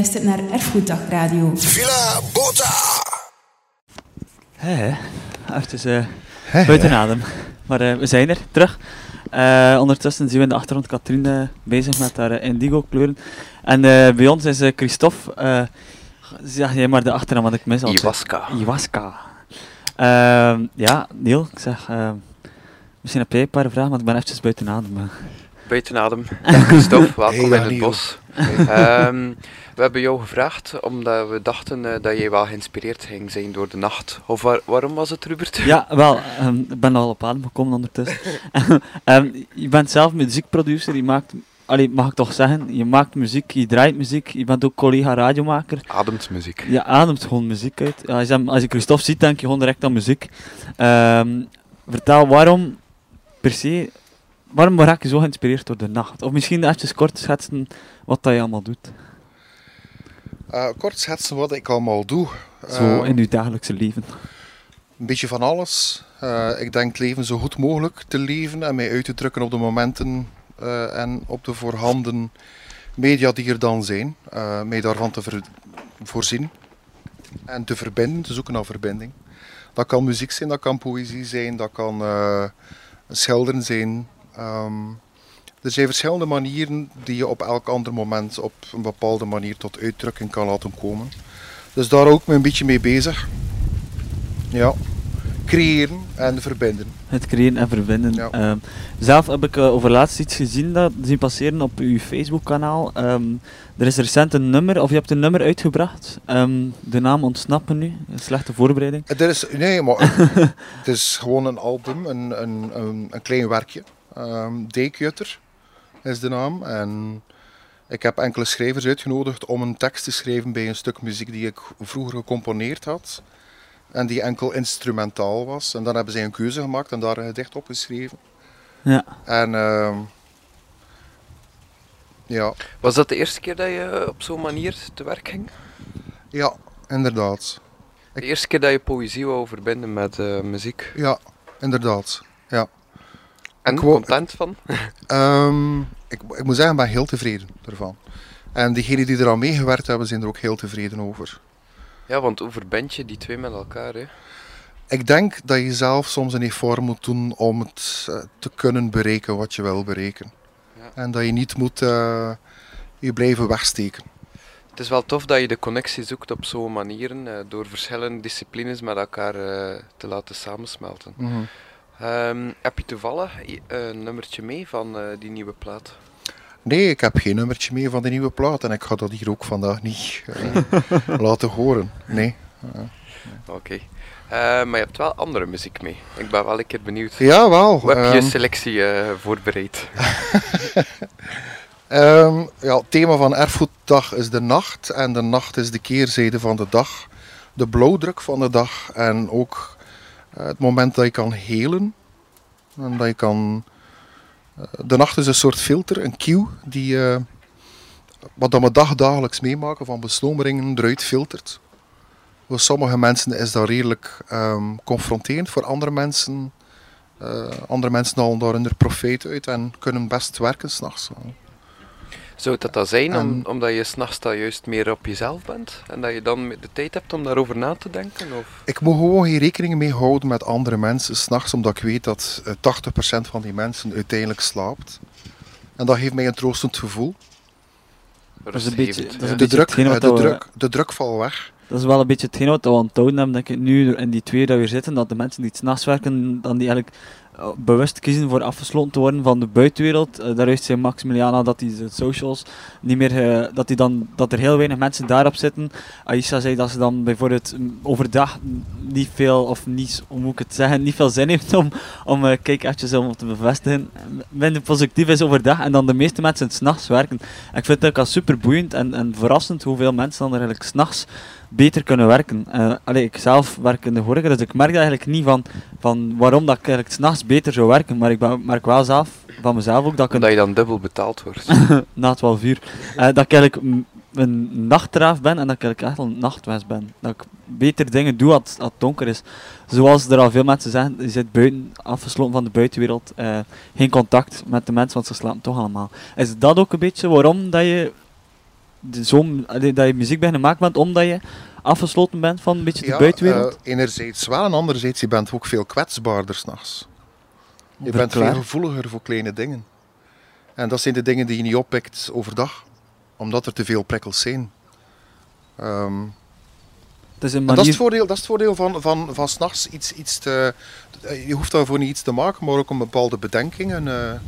Luistert naar Erfgoeddag Radio. Villa Bota. Hé, hé. Even buiten adem. Maar eh, we zijn er, terug. Eh, ondertussen zien we in de achtergrond Katrien eh, bezig met haar indigo kleuren. En eh, bij ons is eh, Christophe, eh, zeg jij maar de achternaam wat ik mis altijd. Iwaska. Iwaska. Ehm, ja, Neil, ik zeg, eh, misschien heb jij een paar vragen, want ik ben eventjes buiten adem. Buiten adem. (laughs) Christophe, welkom Hey, in het bos. (laughs) Ehm, we hebben jou gevraagd omdat we dachten eh, dat jij wel geïnspireerd ging zijn door de nacht. Of waar- waarom was het, Rubert? Ja, wel, ehm, ik ben al op adem gekomen ondertussen. (laughs) Ehm, je bent zelf muziekproducer, je maakt, allee, mag ik toch zeggen, je maakt muziek, je draait muziek, je bent ook collega radiomaker. Ademt muziek. Je ademt gewoon muziek uit. Als, je, als je Christophe ziet, denk je gewoon direct aan muziek. Vertel waarom, per se, waarom raak je zo geïnspireerd door de nacht? Of misschien even kort schetsen wat dat je allemaal doet. Eh, kort schetsen wat ik allemaal doe. Zo Eh, in je dagelijkse leven. Een beetje van alles. Eh, ik denk het leven zo goed mogelijk te leven en mij uit te drukken op de momenten eh, en op de voorhanden media die er dan zijn. Eh, mij daarvan te voorzien en te verbinden, te zoeken naar verbinding. Dat kan muziek zijn, dat kan poëzie zijn, dat kan eh, schilderen zijn. Ehm, er zijn verschillende manieren die je op elk ander moment op een bepaalde manier tot uitdrukking kan laten komen. Dus daar ook me een beetje mee bezig. Ja. Creëren en verbinden. Het creëren en verbinden. Ehm, zelf heb ik eh, over laatst iets gezien dat zien passeren op uw Facebook-kanaal. Ehm, er is recent een nummer, of je hebt een nummer uitgebracht. Ehm, de naam ontsnapt me nu. Een slechte voorbereiding. Het is, nee, maar het (laughs) is gewoon een album, een, een, een, een klein werkje. Deekjutter is de naam. En ik heb enkele schrijvers uitgenodigd om een tekst te schrijven bij een stuk muziek die ik vroeger gecomponeerd had. En die enkel instrumentaal was. En dan hebben zij een keuze gemaakt en daar een gedicht op geschreven. Ja. En ehm, ja. Was dat de eerste keer dat je op zo'n manier te werk ging? Ja, inderdaad. De eerste keer dat je poëzie wou verbinden met eh, muziek? Ja, inderdaad. Ja. En Ik wou- content van? Ehm, ik, ik moet zeggen, ik ben heel tevreden ervan. En diegenen die er aan meegewerkt hebben, zijn er ook heel tevreden over. Ja, want hoe verbind je die twee met elkaar? Hè? Ik denk dat je zelf soms een effort moet doen om het eh, te kunnen bereiken wat je wil bereiken. En dat je niet moet eh, je blijven wegsteken. Het is wel tof dat je de connectie zoekt op zo'n manieren, eh, door verschillende disciplines met elkaar te laten samensmelten. Mhm. Ehm, heb je toevallig i- een nummertje mee van eh, die nieuwe plaat? Nee, ik heb geen nummertje meer van de nieuwe plaat en ik ga dat hier ook vandaag niet eh, (laughs) laten horen. Nee. Eh, Oké. Eh, maar je hebt wel andere muziek mee. Ik ben wel een keer benieuwd. Ja, wel, Hoe heb je ehm. selectie eh, voorbereid? (laughs) Ehm, ja, het thema van Erfgoeddag is de nacht. En de nacht is de keerzijde van de dag. De blauwdruk van de dag. En ook eh, het moment dat je kan helen. En dat je kan... eh, de nacht is een soort filter, een cue, die eh, wat dat we dagdagelijks meemaken van beslomeringen eruit filtert. Voor sommige mensen is dat redelijk ehm, confronterend. Voor andere mensen, eh andere mensen halen daar hun profijt uit en kunnen best werken s'nachts. Zou dat dat zijn, om, En- omdat je s'nachts dan juist meer op jezelf bent? En dat je dan de tijd hebt om daarover na te denken? Of? Ik moet gewoon geen rekening mee houden met andere mensen s'nachts, omdat ik weet dat eh, 80% van die mensen uiteindelijk slaapt. En dat geeft mij een troostend gevoel. Dat is een beetje, dat is een de, beetje druk, eh, de, druk, de druk valt weg. Dat is wel een beetje hetgeen wat we onthouden hebben, denk ik, nu in die twee dat we zitten, dat de mensen die het s'nachts werken, dan die eigenlijk eh, bewust kiezen voor afgesloten te worden van de buitenwereld. Eh, daaruit zei Maximiliana dat die de socials niet meer, eh, dat, die dan, dat er heel weinig mensen daarop zitten. Aisha zei dat ze dan bijvoorbeeld mm, overdag niet veel, of niet, hoe moet ik het zeggen, niet veel zin heeft om, om kijk eventjes om te bevestigen, minder positief is overdag en dan de meeste mensen s'nachts werken. En ik vind het ook al super boeiend en, en verrassend hoeveel mensen dan er eigenlijk s'nachts beter kunnen werken. Eh allee, ik zelf werk in de horeca, dus ik merk eigenlijk niet van, van waarom dat ik eigenlijk s'nachts beter zou werken, maar ik ben- merk wel zelf, van mezelf ook, dat ik een Omdat je dan dubbel betaald wordt. (laughs) na 12 uur. Eh, dat ik eigenlijk een nachtdraaf ben en dat ik eigenlijk echt een nachtwens ben. Dat ik beter dingen doe als, als het donker is. Zoals er al veel mensen zeggen, je zit buiten, afgesloten van de buitenwereld, eh, geen contact met de mensen, want ze slapen toch allemaal. Is dat ook een beetje waarom dat je de dat je muziek bent gemaakt bent omdat je afgesloten bent van een beetje de buitenwereld? eh, enerzijds wel en anderzijds, je bent ook veel kwetsbaarder s'nachts. Je bent veel gevoeliger voor kleine dingen. En dat zijn de dingen die je niet oppikt overdag, omdat er te veel prikkels zijn. Ehm, het is dat is het voordeel, dat is het voordeel van, van, van s'nachts iets, iets te... Je hoeft daarvoor niet iets te maken, maar ook een bepaalde bedenkingen eh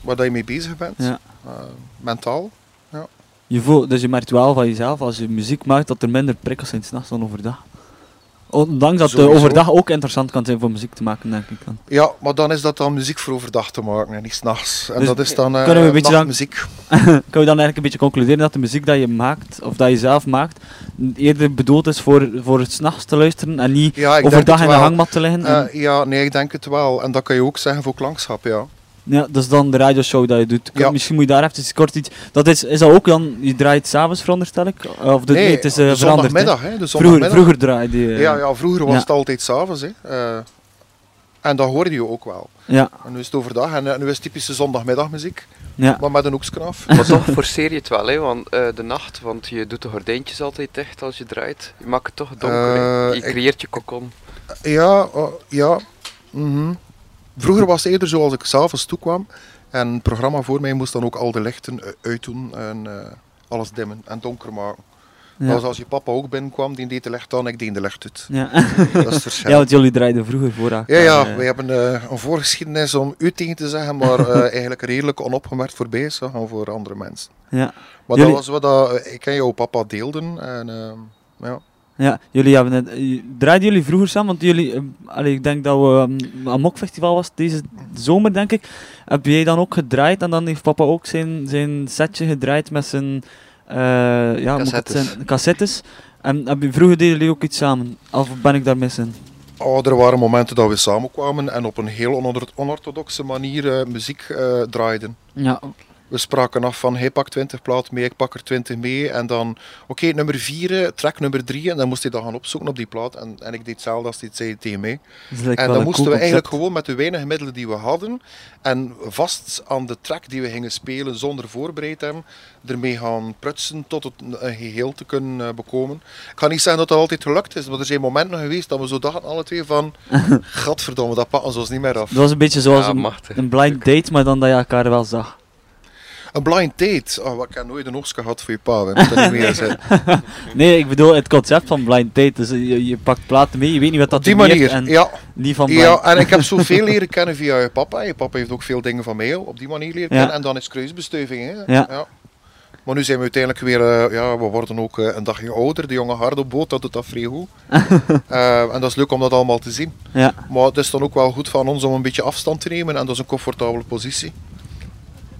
waar dat je mee bezig bent. Ja. Eh, mentaal. Je voelt, dus je merkt wel van jezelf, als je muziek maakt, dat er minder prikkels zijn s'nachts dan overdag. Ondanks dat het Sowieso. overdag ook interessant kan zijn voor muziek te maken, denk ik dan. Ja, maar dan is dat dan muziek voor overdag te maken en niet s'nachts. En Dus dat is dan eh kunnen we een beetje dan- nachtmuziek. (laughs) Kan je dan eigenlijk een beetje concluderen dat de muziek dat je maakt, of dat je zelf maakt, eerder bedoeld is voor, voor het s'nachts te luisteren en niet Ja, overdag in de hangmat te liggen? en- Eh, ja, nee, ik denk het wel. En dat kan je ook zeggen voor klankschap, ja. Ja, dat is dan de radioshow dat je doet. Ja. Misschien moet je daar even kort iets... Dat is, is dat ook dan... Je draait s'avonds, veronderstel ik? Of de, nee, het is de veranderd, zondagmiddag, hè. De Vroeger, zondagmiddag. vroeger draaide je... Ja, ja, vroeger was ja. het altijd s'avonds, hè. Eh, en dat hoorde je ook wel. Ja. En nu is het overdag en eh, nu is het typische zondagmiddagmuziek. Ja. Maar met een hoeksknaf. (laughs) Maar toch forceer je het wel, hè, want, eh, de nacht, want je doet de gordijntjes altijd dicht als je draait. Je maakt het toch donker, je ik- creëert je kokon. Ja, oh, ja. mhm. Vroeger was het eerder zo als ik s'avonds toekwam en het programma voor mij moest dan ook al de lichten u- uitdoen en eh, alles dimmen en donker maken. Ja. Dat was als je papa ook binnenkwam, die deed de licht aan, ik deed de licht uit. Ja. Dat is het verschil. (laughs) ja, want jullie draaiden vroeger voor elkaar. Ja, ja, eh. wij hebben eh, een voorgeschiedenis om u tegen te zeggen, maar eh, (laughs) eigenlijk redelijk onopgemerkt voorbij is voor andere mensen. Ja. Maar Jullie- dat was wat dat, eh, ik en jouw papa deelden. En, ja. Ja, jullie hebben het... eh, Draaiden jullie vroeger samen? Want jullie... eh, allee, ik denk dat we... Um, Festival was deze zomer, denk ik. Heb jij dan ook gedraaid? En dan heeft papa ook zijn, zijn setje gedraaid met zijn... eh ja, Cassettes. zijn, cassettes. En heb je, vroeger deden jullie ook iets samen? Of ben ik daar mis in? Oh, er waren momenten dat we samenkwamen en op een heel onor- onorthodoxe manier muziek draaiden. Ja. We spraken af van, hij pakt 20 plaat mee, ik pak er 20 mee. En dan, oké, nummer 4, track nummer 3. En dan moest hij dat gaan opzoeken op die plaat. En, en ik deed hetzelfde als hij het zei tegen mij. Dat is like en dan moesten cool we eigenlijk gewoon met de weinige middelen die we hadden. En vast aan de track die we gingen spelen zonder voorbereid hebben. Ermee gaan prutsen tot het een geheel te kunnen eh, bekomen. Ik ga niet zeggen dat dat altijd gelukt is. Maar er zijn momenten geweest dat we zo dachten alle twee van... (laughs) Gadverdomme, dat pakken ze ons niet meer af. Dat was een beetje zoals Ja, een, machtig. een blind date, maar dan dat je elkaar wel zag. Een blind date. Oh, ik heb nooit een Oscar gehad voor je pa. We moeten niet meer zijn. (laughs) nee, ik bedoel het concept van blind date. Dus eh, je, je pakt platen mee, je weet niet wat dat Op die manier, en ja. Niet van blind. Ja, en ik heb (laughs) zoveel leren kennen via je papa. Je papa heeft ook veel dingen van mij op die manier leren Ja. kennen. En dan is kruisbestuiving. Hè. Ja. Maar nu zijn we uiteindelijk weer, eh, ja, we worden ook eh, een dagje ouder. De jonge Hardelboot, dat doet dat vrij goed. En dat is leuk om dat allemaal te zien. Ja. Maar het is dan ook wel goed van ons om een beetje afstand te nemen. En dat is een comfortabele positie.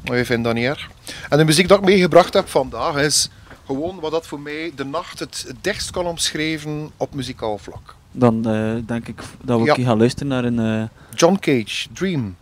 Maar we vinden dat niet erg. En de muziek dat ik meegebracht heb vandaag is gewoon wat dat voor mij de nacht het, het dichtst kan omschrijven op muzikaal vlak. Dan eh, denk ik dat we Ja. gaan luisteren naar een... eh, John Cage. Dream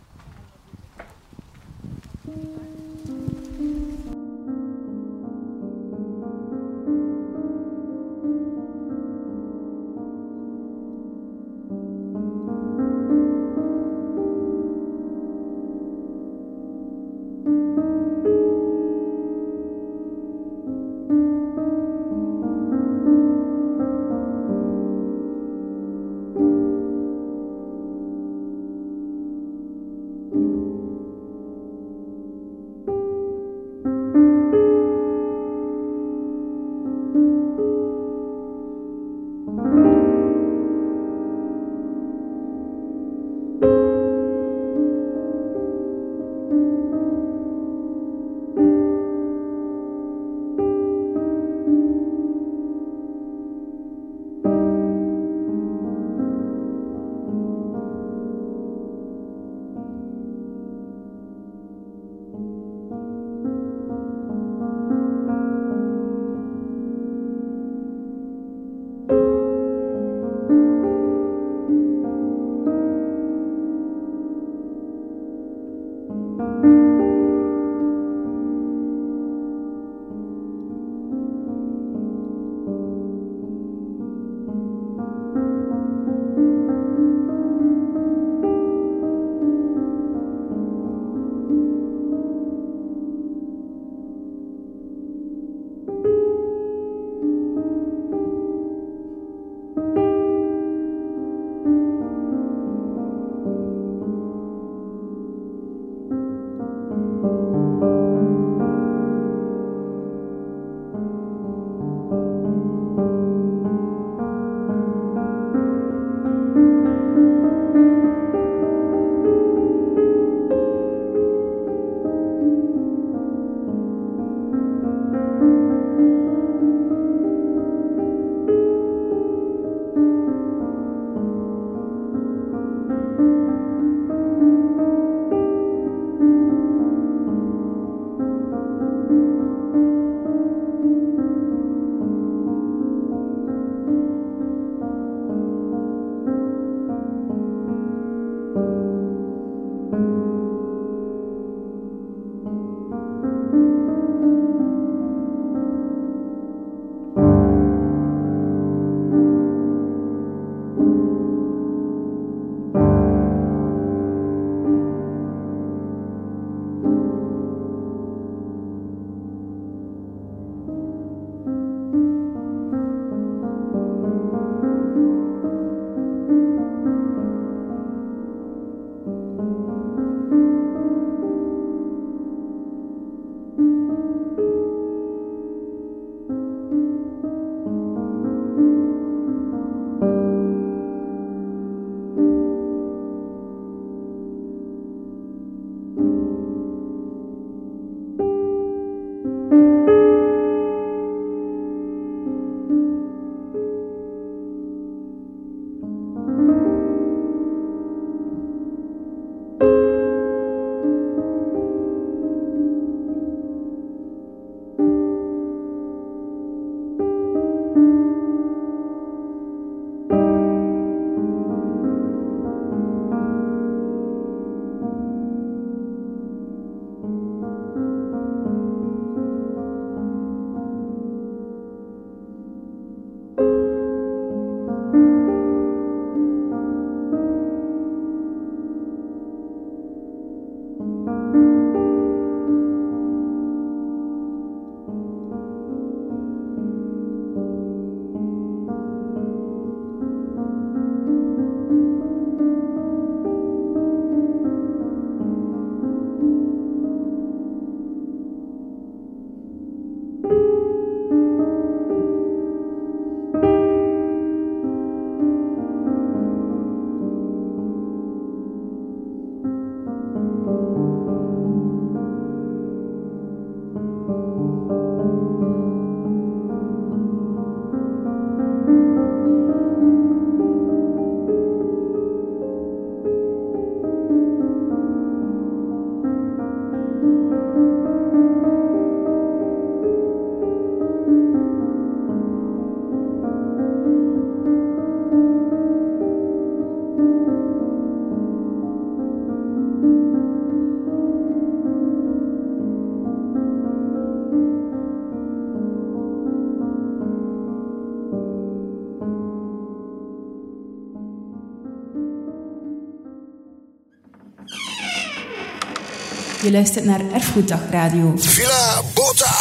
Je luistert naar Erfgoeddag Radio. Villa Bota.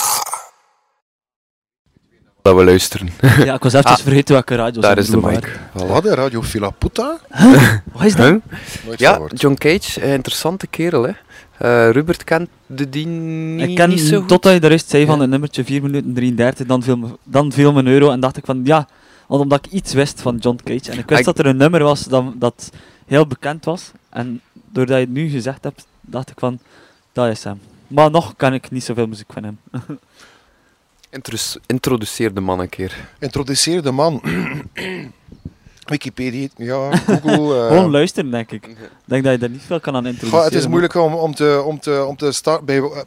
Dat we luisteren. Ja, ik was even vergeten welke radio Daar is de mic. Wat, de Radio Villa Puta? Wat is dat? Huh? Nooit Ja, gehoord. John Cage, eh, interessante kerel hè. Eh Rupert kent de die niet, Ik ken niet zo goed. totdat je de rest zei van het nummertje 4 minuten 33, dan viel, me, dan viel me een euro en dacht ik van ja, want omdat ik iets wist van John Cage en ik wist dat er een nummer was dat, dat heel bekend was en doordat je het nu gezegd hebt, dacht ik van dat is hem. Maar nog kan ik niet zoveel muziek van hem. (laughs) Introduce- Introduceer de man een keer. Introduceer de man. (clears throat) Wikipedia, ja, Google. (laughs) eh, Gewoon luisteren denk ik. Ik denk dat je daar niet veel kan aan introduceren. Goh, het is moeilijk om, om te, om te, om te starten bij... eh,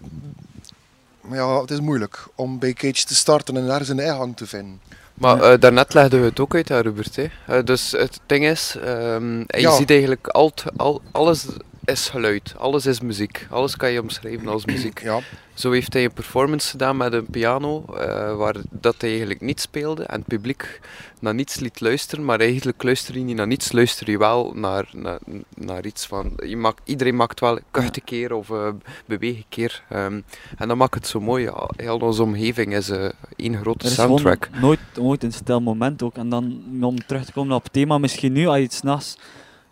ja, het is moeilijk om bij Cage te starten en daar zijn eigen te vinden. Maar eh, daarnet legden we het ook uit aan Rupert. Hè. Eh, dus het ding is, ehm, je Ja. ziet eigenlijk al, al, alles is geluid, alles is muziek. Alles kan je omschrijven als muziek. Ja. Zo heeft hij een performance gedaan met een piano, eh, waar dat hij eigenlijk niet speelde en het publiek naar niets liet luisteren, maar eigenlijk luister je niet naar niets, luister je wel naar, naar, naar iets van... Je maakt, iedereen maakt wel kucht een keer of beweeg een keer. ehm, en dat maakt het zo mooi. Ja, Heel onze omgeving is eh één grote Er is soundtrack. nooit, nooit een stil moment ook. En dan om terug te komen op het thema, misschien nu als je het s'nachts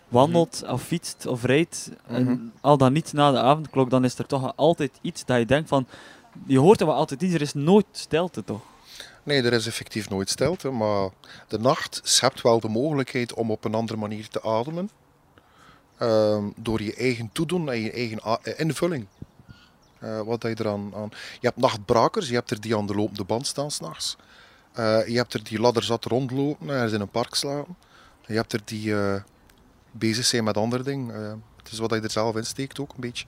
wandelt of fietst of rijdt, en Mhm. al dan niet na de avondklok, dan is er toch altijd iets dat je denkt van, je hoort er wel altijd iets, er is nooit stilte toch? Nee, er is effectief nooit stilte, maar de nacht schept wel de mogelijkheid om op een andere manier te ademen. Ehm, door je eigen toedoen en je eigen eh, invulling. Eh, wat dat je eraan aan... Je hebt nachtbrakers, je hebt er die aan de lopende band staan s'nachts. Eh je hebt er die ladder zat rondlopen, ergens in een park slapen. Je hebt er die bezig zijn met andere dingen. Eh, het is wat je er zelf in steekt ook een beetje.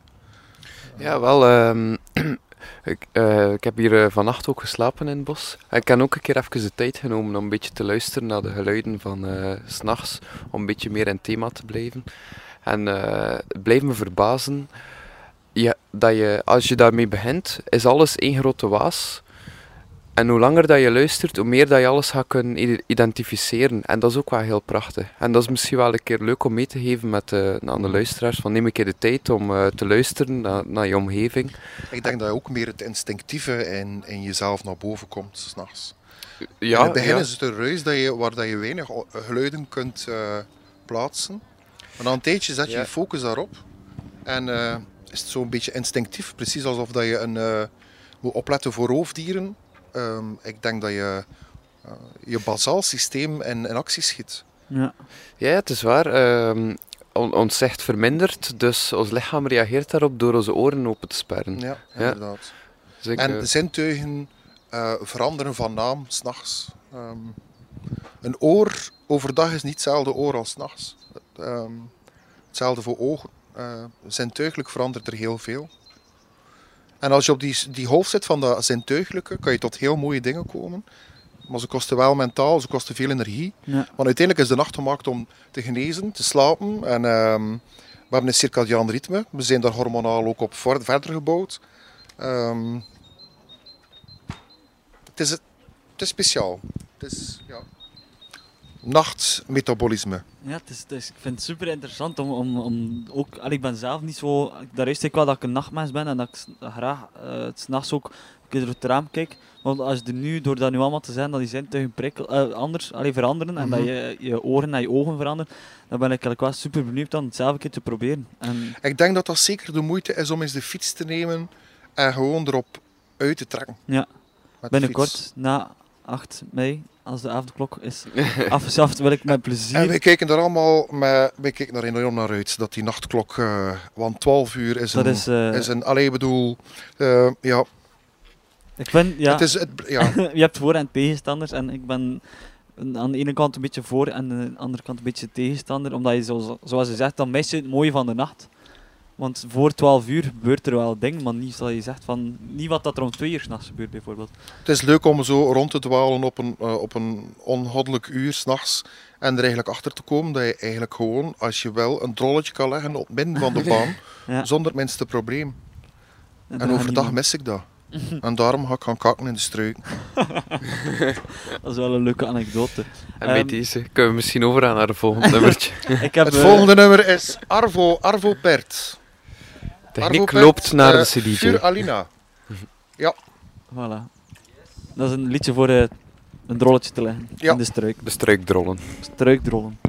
Ja, wel. ehm, (clears throat) ik, eh, ik heb hier eh, vannacht ook geslapen in het bos. Ik heb ook een keer even de tijd genomen om een beetje te luisteren naar de geluiden van s s'nachts. Om een beetje meer in thema te blijven. En het blijft me verbazen ja, dat je, als je daarmee begint, is alles één grote waas. En hoe langer dat je luistert, hoe meer dat je alles gaat kunnen ide- identificeren. En dat is ook wel heel prachtig. En dat is misschien wel een keer leuk om mee te geven met, eh, aan de luisteraars. Van neem een keer de tijd om eh, te luisteren naar, naar je omgeving. Ik denk dat ook meer het instinctieve in, in jezelf naar boven komt s'nachts. Ja, in het begin ja. is het een ruis dat je, waar dat je weinig geluiden kunt eh, plaatsen. Maar na een tijdje zet je Ja. je focus daarop. En is het zo'n beetje instinctief. Precies alsof dat je een, moet opletten voor roofdieren. Ehm, ik denk dat je eh, je basaal systeem in, in actie schiet. Ja. Ja, het is waar. ehm, on- ons zicht vermindert, dus ons lichaam reageert daarop door onze oren open te sperren. Ja, inderdaad. Dus ik, en eh, zintuigen eh, veranderen van naam s'nachts. Ehm een oor overdag is niet hetzelfde oor als s'nachts. Ehm hetzelfde voor ogen. Eh, zintuigelijk verandert er heel veel. En als je op die, die golf zit van dat zintuigelijke, kan je tot heel mooie dingen komen. Maar ze kosten wel mentaal, ze kosten veel energie. Ja. Want uiteindelijk is de nacht gemaakt om te genezen, te slapen. En ehm, we hebben een circadiaan ritme. We zijn daar hormonaal ook op voor- verder gebouwd. Ehm, het, is, het is speciaal. Het is ja, nachtmetabolisme. Ja, het is, het is- ik vind het super interessant om, om, om ook, ik ben zelf niet zo, daar is ik wel dat ik een nachtmens ben en dat ik s- graag eh, het s'nachts ook een keer door het raam kijk. Want als je nu, door dat nu allemaal te zijn, dat die zintuigen prikkel, eh, anders, allee, veranderen en dat Mhm. je je oren en je ogen veranderen, dan ben ik eigenlijk wel super benieuwd om het zelf een keer te proberen. En Ik denk dat dat zeker de moeite is om eens de fiets te nemen en gewoon erop uit te trekken. ja, binnenkort, na 8 mei, als de avondklok is (laughs) afgeschaft, wil ik met plezier... En wij kijken er allemaal met, wij kijken er enorm naar uit dat die nachtklok, eh, want 12 uur is Dat een, is, eh, is een, allee, ik bedoel, eh, ja, Ik vind, ja, Het is het- ja. (laughs) je hebt voor- en tegenstanders en ik ben aan de ene kant een beetje voor en aan de andere kant een beetje tegenstander, omdat je, zo, zoals je zegt, dan mis je het mooie van de nacht. Want voor 12 uur gebeurt er wel dingen, maar niet zoals je zegt van, niet wat dat er om 2 uur s'nachts gebeurt bijvoorbeeld. Het is leuk om zo rond te dwalen op een, eh, op een ongoddelijk uur s'nachts en er eigenlijk achter te komen dat je eigenlijk gewoon, als je wil, een drolletje kan leggen op het midden van de (laughs) baan, Ja. zonder het minste probleem. En overdag mis ik dat. (laughs) en daarom ga ik gaan kakken in de struiken. (laughs) dat is wel een leuke anekdote. En bij Ehm, deze kunnen we misschien overgaan naar het volgende nummertje. Ik heb, het eh, volgende nummer is Arvo, Arvo Pert. Techniek loopt naar eh, de CDJ. Vuur Alina. Ja. Voilà. Dat is een liedje voor eh, een drolletje te leggen Ja. in de struik. De struikdrollen. Struikdrollen.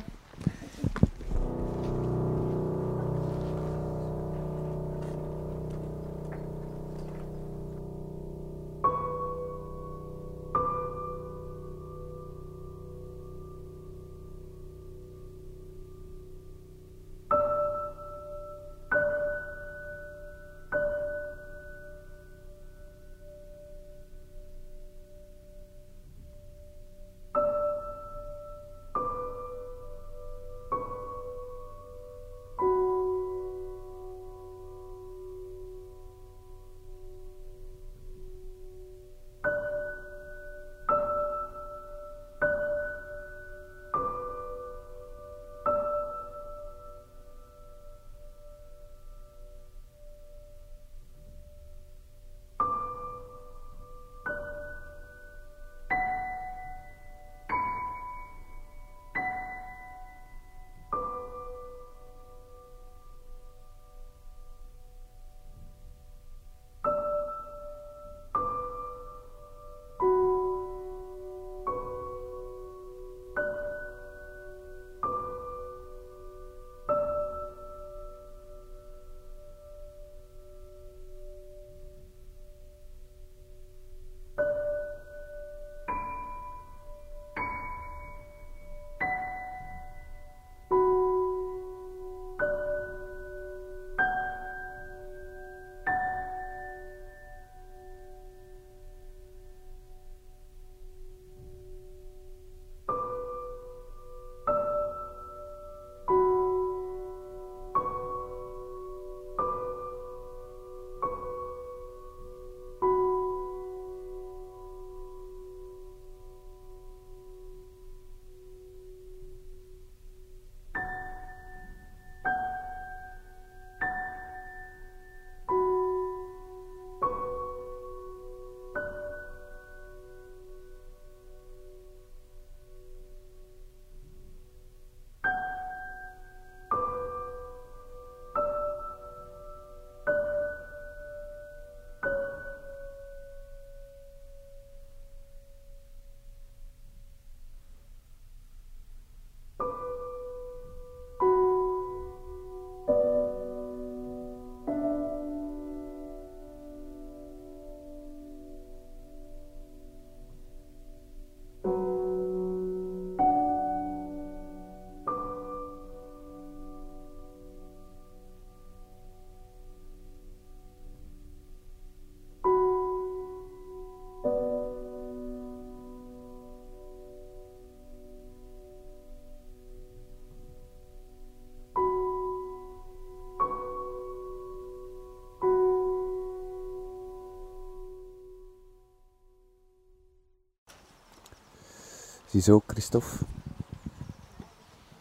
Ziezo, Christophe.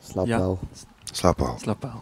Slaap Ja. wel. Slaap wel. Slaap wel.